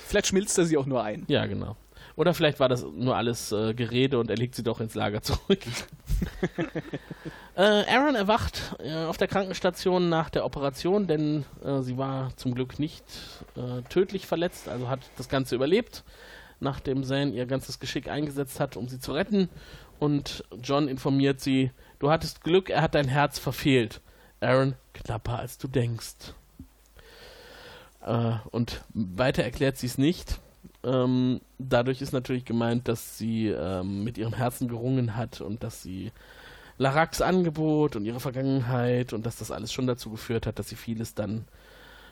B: Vielleicht schmilzt er sie auch nur ein.
A: Ja, genau. Oder vielleicht war das nur alles äh, Gerede und er legt sie doch ins Lager zurück. äh, Aaron erwacht äh, auf der Krankenstation nach der Operation, denn äh, sie war zum Glück nicht äh, tödlich verletzt, also hat das Ganze überlebt, nachdem Zane ihr ganzes Geschick eingesetzt hat, um sie zu retten. Und John informiert sie, Du hattest Glück, er hat dein Herz verfehlt. Aaron, knapper als du denkst. Äh, und weiter erklärt sie es nicht. Ähm, dadurch ist natürlich gemeint, dass sie ähm, mit ihrem Herzen gerungen hat und dass sie Laraks Angebot und ihre Vergangenheit und dass das alles schon dazu geführt hat, dass sie vieles dann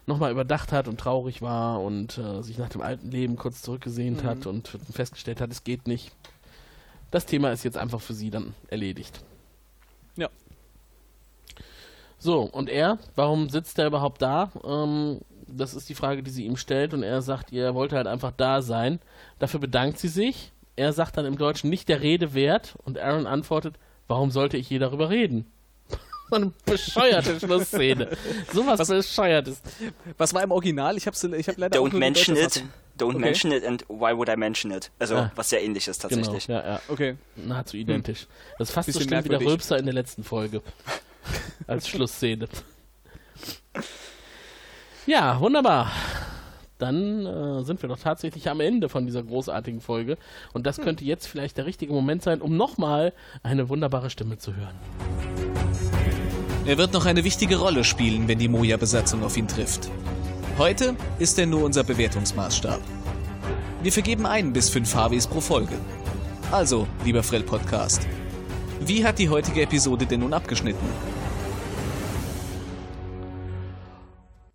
A: nochmal überdacht hat und traurig war und äh, sich nach dem alten Leben kurz zurückgesehnt
B: Mhm.
A: hat und festgestellt hat, es geht nicht. Das Thema ist jetzt einfach für sie dann erledigt.
B: Ja.
A: So, und er, warum sitzt er überhaupt da? Ähm, das ist die Frage, die sie ihm stellt und er sagt, ihr wollte halt einfach da sein. Dafür bedankt sie sich. Er sagt dann im Deutschen nicht der Rede wert und Aaron antwortet, warum sollte ich je darüber reden? So eine bescheuerte Schlussszene. Sowas bescheuertes.
B: Was war im Original? Ich habe ich hab leider auch
C: Don't mention it.
B: Fassung.
C: Don't
B: Okay.
C: mention it and why would I mention it? Also
A: Ah.
C: was sehr ähnlich ist
A: Genau,
C: tatsächlich.
A: ja, ja.
B: Okay.
A: Nahezu identisch. Das ist fast so schlimm wie der. Rülpser in der letzten Folge. Als Schlussszene. Ja, wunderbar. Dann äh, sind wir doch tatsächlich am Ende von dieser großartigen Folge. Und das könnte jetzt vielleicht der richtige Moment sein, um nochmal eine wunderbare Stimme zu hören.
D: Er wird noch eine wichtige Rolle spielen, wenn die Moja-Besatzung auf ihn trifft. Heute ist er nur unser Bewertungsmaßstab. Wir vergeben ein bis fünf HWs pro Folge. Also, lieber Frell Podcast, wie hat die heutige Episode denn nun abgeschnitten?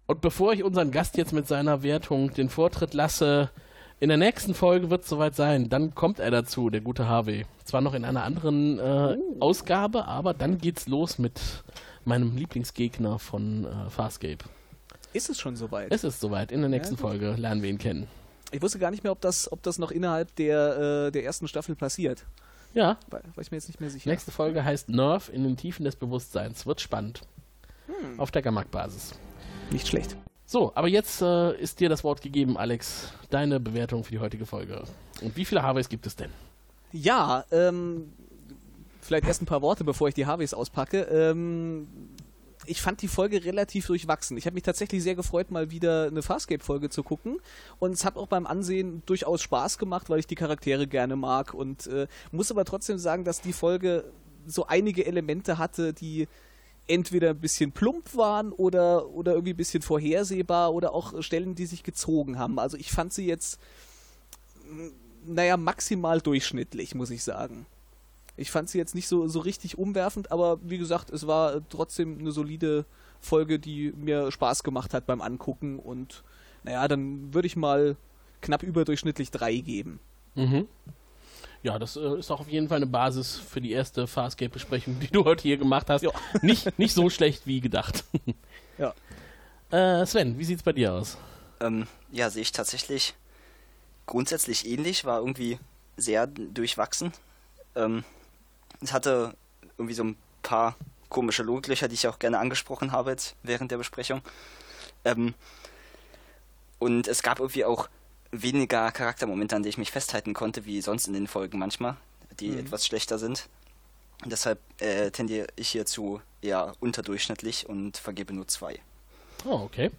A: Und bevor ich unseren Gast jetzt mit seiner Wertung den Vortritt lasse, in der nächsten Folge wird es soweit sein. Dann kommt er dazu, der gute Harvey. Zwar noch in einer anderen äh, Ausgabe, aber dann geht's los mit meinem Lieblingsgegner von äh, Farscape.
B: Ist es schon soweit?
A: Es ist soweit. In der nächsten
B: Ja.
A: Folge lernen wir ihn kennen.
B: Ich wusste gar nicht mehr, ob das, ob das noch innerhalb der, äh, der ersten Staffel passiert.
A: Ja,
B: War, war ich mir jetzt nicht mehr sicher.
A: nächste Folge heißt Nerf in den Tiefen des Bewusstseins. Wird spannend. Auf der Gamak-Basis.
B: Nicht schlecht.
A: So, aber jetzt äh, ist dir das Wort gegeben, Alex. Deine Bewertung für die heutige Folge. Und wie viele Harveys gibt es denn?
B: Ja, ähm, vielleicht erst ein paar Worte, bevor ich die Harveys auspacke. Ähm, ich fand die Folge relativ durchwachsen. Ich habe mich tatsächlich sehr gefreut, mal wieder eine Farscape-Folge zu gucken. Und es hat auch beim Ansehen durchaus Spaß gemacht, weil ich die Charaktere gerne mag. Und äh, muss aber trotzdem sagen, dass die Folge so einige Elemente hatte, die entweder ein bisschen plump waren oder, oder irgendwie ein bisschen vorhersehbar oder auch Stellen, die sich gezogen haben. Also ich fand sie jetzt, m, naja, maximal durchschnittlich, muss ich sagen. Ich fand sie jetzt nicht so, so richtig umwerfend, aber wie gesagt, es war trotzdem eine solide Folge, die mir Spaß gemacht hat beim Angucken und naja, dann würde ich mal knapp überdurchschnittlich drei geben.
A: Mhm. Ja, das äh, ist auch auf jeden Fall eine Basis für die erste Farscape-Besprechung, die du heute hier gemacht hast.
B: Ja.
A: Nicht, nicht so schlecht wie gedacht.
B: Ja.
A: Äh, Sven, wie sieht's bei dir aus?
C: Ähm, ja, sehe ich tatsächlich grundsätzlich ähnlich, war irgendwie sehr durchwachsen. Ähm, es hatte irgendwie so ein paar komische Logiklöcher, die ich auch gerne angesprochen habe jetzt während der Besprechung. Ähm, und es gab irgendwie auch weniger Charaktermomente, an die ich mich festhalten konnte, wie sonst in den Folgen manchmal, die
B: Mhm.
C: etwas schlechter sind. Und deshalb äh, tendiere ich hierzu eher unterdurchschnittlich und vergebe nur zwei.
A: Oh, okay.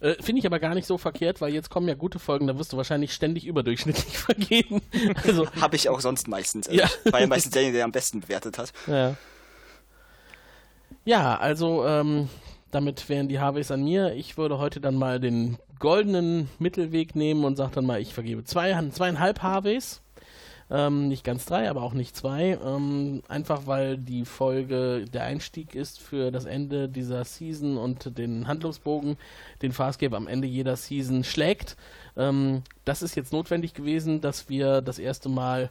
A: Äh, Finde ich aber gar nicht so verkehrt, weil jetzt kommen ja gute Folgen, da wirst du wahrscheinlich ständig überdurchschnittlich vergeben. Also,
C: Habe ich auch sonst meistens. Also
A: Ja.
C: War ja meistens derjenige, der am besten bewertet hat.
A: ja. Ja, also, ähm, damit wären die Harveys an mir. Ich würde heute dann mal den goldenen Mittelweg nehmen und sage dann mal, ich vergebe zwei, zweieinhalb Harveys. Ähm, nicht ganz drei, aber auch nicht zwei. Ähm, einfach weil die Folge der Einstieg ist für das Ende dieser Season und den Handlungsbogen, den Farscape am Ende jeder Season schlägt. Ähm, das ist jetzt notwendig gewesen, dass wir das erste Mal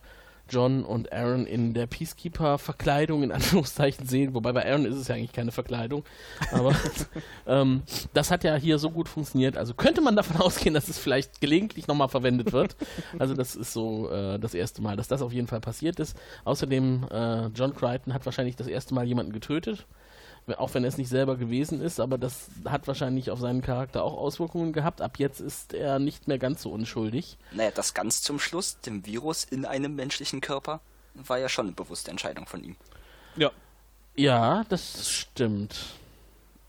A: John und Aaron in der Peacekeeper-Verkleidung in Anführungszeichen sehen, wobei bei Aaron ist es ja eigentlich keine Verkleidung. Aber ähm, das hat ja hier so gut funktioniert. Also könnte man davon ausgehen, dass es vielleicht gelegentlich nochmal verwendet wird. Also das ist so äh, das erste Mal, dass das auf jeden Fall passiert ist. Außerdem, äh, John Crichton hat wahrscheinlich das erste Mal jemanden getötet. Auch wenn er es nicht selber gewesen ist, aber das hat wahrscheinlich auf seinen Charakter auch Auswirkungen gehabt. Ab jetzt ist er nicht mehr ganz so unschuldig.
C: Naja, das ganz zum Schluss, dem Virus in einem menschlichen Körper, war ja schon eine bewusste Entscheidung von ihm.
B: Ja.
A: Ja, das stimmt.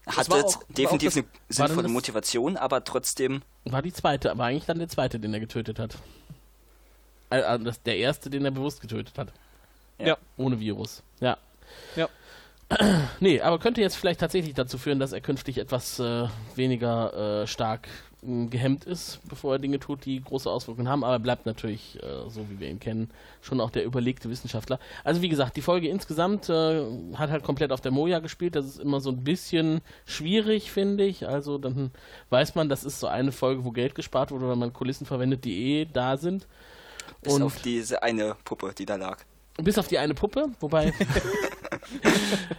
C: Hatte
B: auch-
C: definitiv
B: auch
C: eine sinnvolle
A: das-
C: Motivation, aber trotzdem,
A: War die zweite, aber eigentlich dann der zweite, den er getötet hat. Äh, das, der erste, den er bewusst getötet hat.
B: Ja.
A: Ohne Virus. Ja.
B: Ja.
A: Nee, aber könnte jetzt vielleicht tatsächlich dazu führen, dass er künftig etwas äh, weniger äh, stark mh, gehemmt ist, bevor er Dinge tut, die große Auswirkungen haben, aber er bleibt natürlich, äh, so wie wir ihn kennen, schon auch der überlegte Wissenschaftler. Also wie gesagt, die Folge insgesamt äh, hat halt komplett auf der Moja gespielt, das ist immer so ein bisschen schwierig, finde ich. Also dann weiß man, das ist so eine Folge, wo Geld gespart wurde, weil man Kulissen verwendet, die eh da sind.
C: Bis
A: Und-
C: auf diese eine Puppe, die da lag.
A: Bis auf die eine Puppe, wobei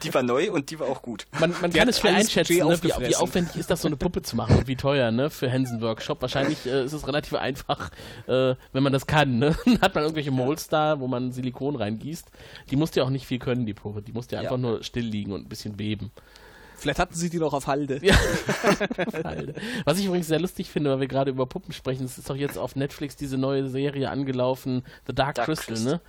C: Die war neu und die war auch gut.
A: man, man kann es schwer einschätzen, ne, wie, wie aufwendig ist das, so eine Puppe zu machen und wie teuer, ne, für Hansen Workshop. Wahrscheinlich äh, ist es relativ einfach, äh, wenn man das kann, ne. Dann hat man irgendwelche Molds da, wo man Silikon reingießt. Die musste ja auch nicht viel können, die Puppe. Die musste ja einfach
C: Ja.
A: nur still liegen und ein bisschen beben.
B: Vielleicht hatten sie die noch auf Halde.
A: Ja. Alter. Was ich übrigens sehr lustig finde, weil wir gerade über Puppen sprechen, es ist doch jetzt auf Netflix diese neue Serie angelaufen, The Dark,
C: Dark
A: Crystal,
C: Crystal.
A: ne?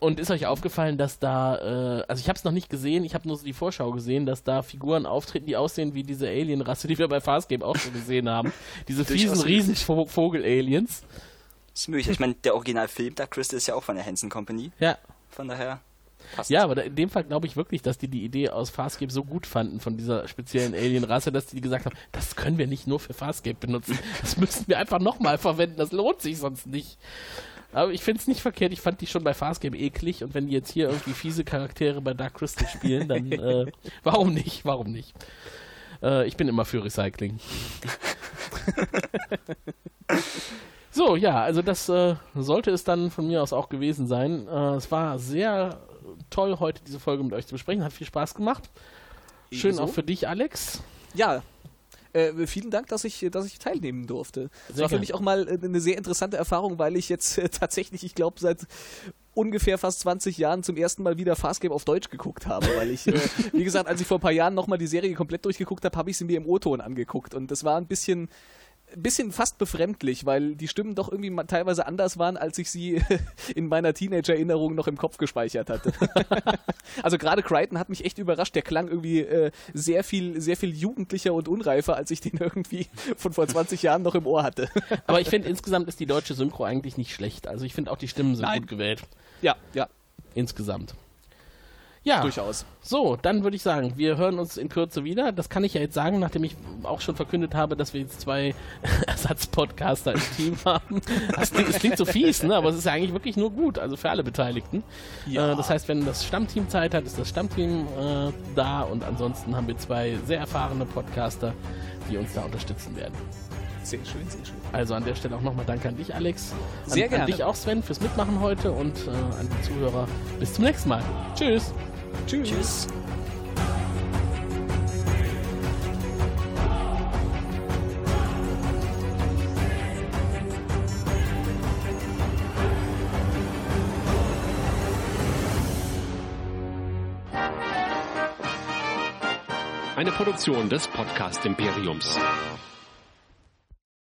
A: Und ist euch aufgefallen, dass da, äh, also ich habe es noch nicht gesehen, ich habe nur so die Vorschau gesehen, dass da Figuren auftreten, die aussehen wie diese Alien-Rasse, die wir bei Farscape auch schon gesehen haben. Diese fiesen
C: Durchaus
A: riesen Vo- Vogel-Aliens.
C: Das ist möglich. Ich meine, der Originalfilm Dark Crystal ist ja auch von der Hansen Company.
A: Ja.
C: Von daher passt
A: Ja, aber da, in dem Fall glaube ich wirklich, dass die die Idee aus Farscape so gut fanden von dieser speziellen Alien-Rasse, dass die gesagt haben, das können wir nicht nur für Farscape benutzen. Das müssen wir einfach nochmal verwenden. Das lohnt sich sonst nicht. Aber ich finde es nicht verkehrt. Ich fand die schon bei Farscape eklig und wenn die jetzt hier irgendwie fiese Charaktere bei Dark Crystal spielen, dann äh, warum nicht? Warum nicht? Äh, ich bin immer für Recycling. So, ja, also das äh, sollte es dann von mir aus auch gewesen sein. Äh, es war sehr toll, heute diese Folge mit euch zu besprechen. Hat viel Spaß gemacht. Schön
B: Ebenso.
A: auch für dich, Alex.
B: Ja. Äh, vielen Dank, dass ich, dass ich teilnehmen durfte. Das war für mich auch mal äh, eine sehr interessante Erfahrung, weil ich jetzt äh, tatsächlich, ich glaube, seit ungefähr fast 20 Jahren zum ersten Mal wieder Farscape auf Deutsch geguckt habe, weil ich, äh, wie gesagt, als ich vor ein paar Jahren nochmal die Serie komplett durchgeguckt habe, habe ich sie mir im O-Ton angeguckt und das war ein bisschen bisschen fast befremdlich, weil die Stimmen doch irgendwie teilweise anders waren, als ich sie in meiner Teenager-Erinnerung noch im Kopf gespeichert hatte. also gerade Crichton hat mich echt überrascht. Der klang irgendwie äh, sehr viel, sehr viel jugendlicher und unreifer, als ich den irgendwie von vor 20 Jahren noch im Ohr hatte.
A: Aber ich finde, insgesamt ist die deutsche Synchro eigentlich nicht schlecht. Also ich finde auch die Stimmen sind
B: Nein.
A: gut gewählt.
B: ja, ja,
A: Insgesamt. Ja,
B: durchaus.
A: so, dann würde ich sagen, wir hören uns in Kürze wieder. Das kann ich ja jetzt sagen, nachdem ich auch schon verkündet habe, dass wir jetzt zwei Ersatzpodcaster im Team haben. Das klingt, das klingt so fies, ne? aber es ist ja eigentlich wirklich nur gut, also für alle Beteiligten.
B: Ja.
A: Äh, das heißt, wenn das Stammteam Zeit hat, ist das Stammteam äh, da und ansonsten haben wir zwei sehr erfahrene Podcaster, die uns da unterstützen werden.
B: Sehr schön, sehr schön.
A: Also an der Stelle auch nochmal Danke an dich, Alex. An,
B: Sehr
A: An
B: gerne.
A: dich auch, Sven, fürs Mitmachen heute und äh, an die Zuhörer. Bis zum nächsten Mal. Tschüss.
B: Tschüss.
C: Tschüss.
E: Eine Produktion des Podcast Imperiums.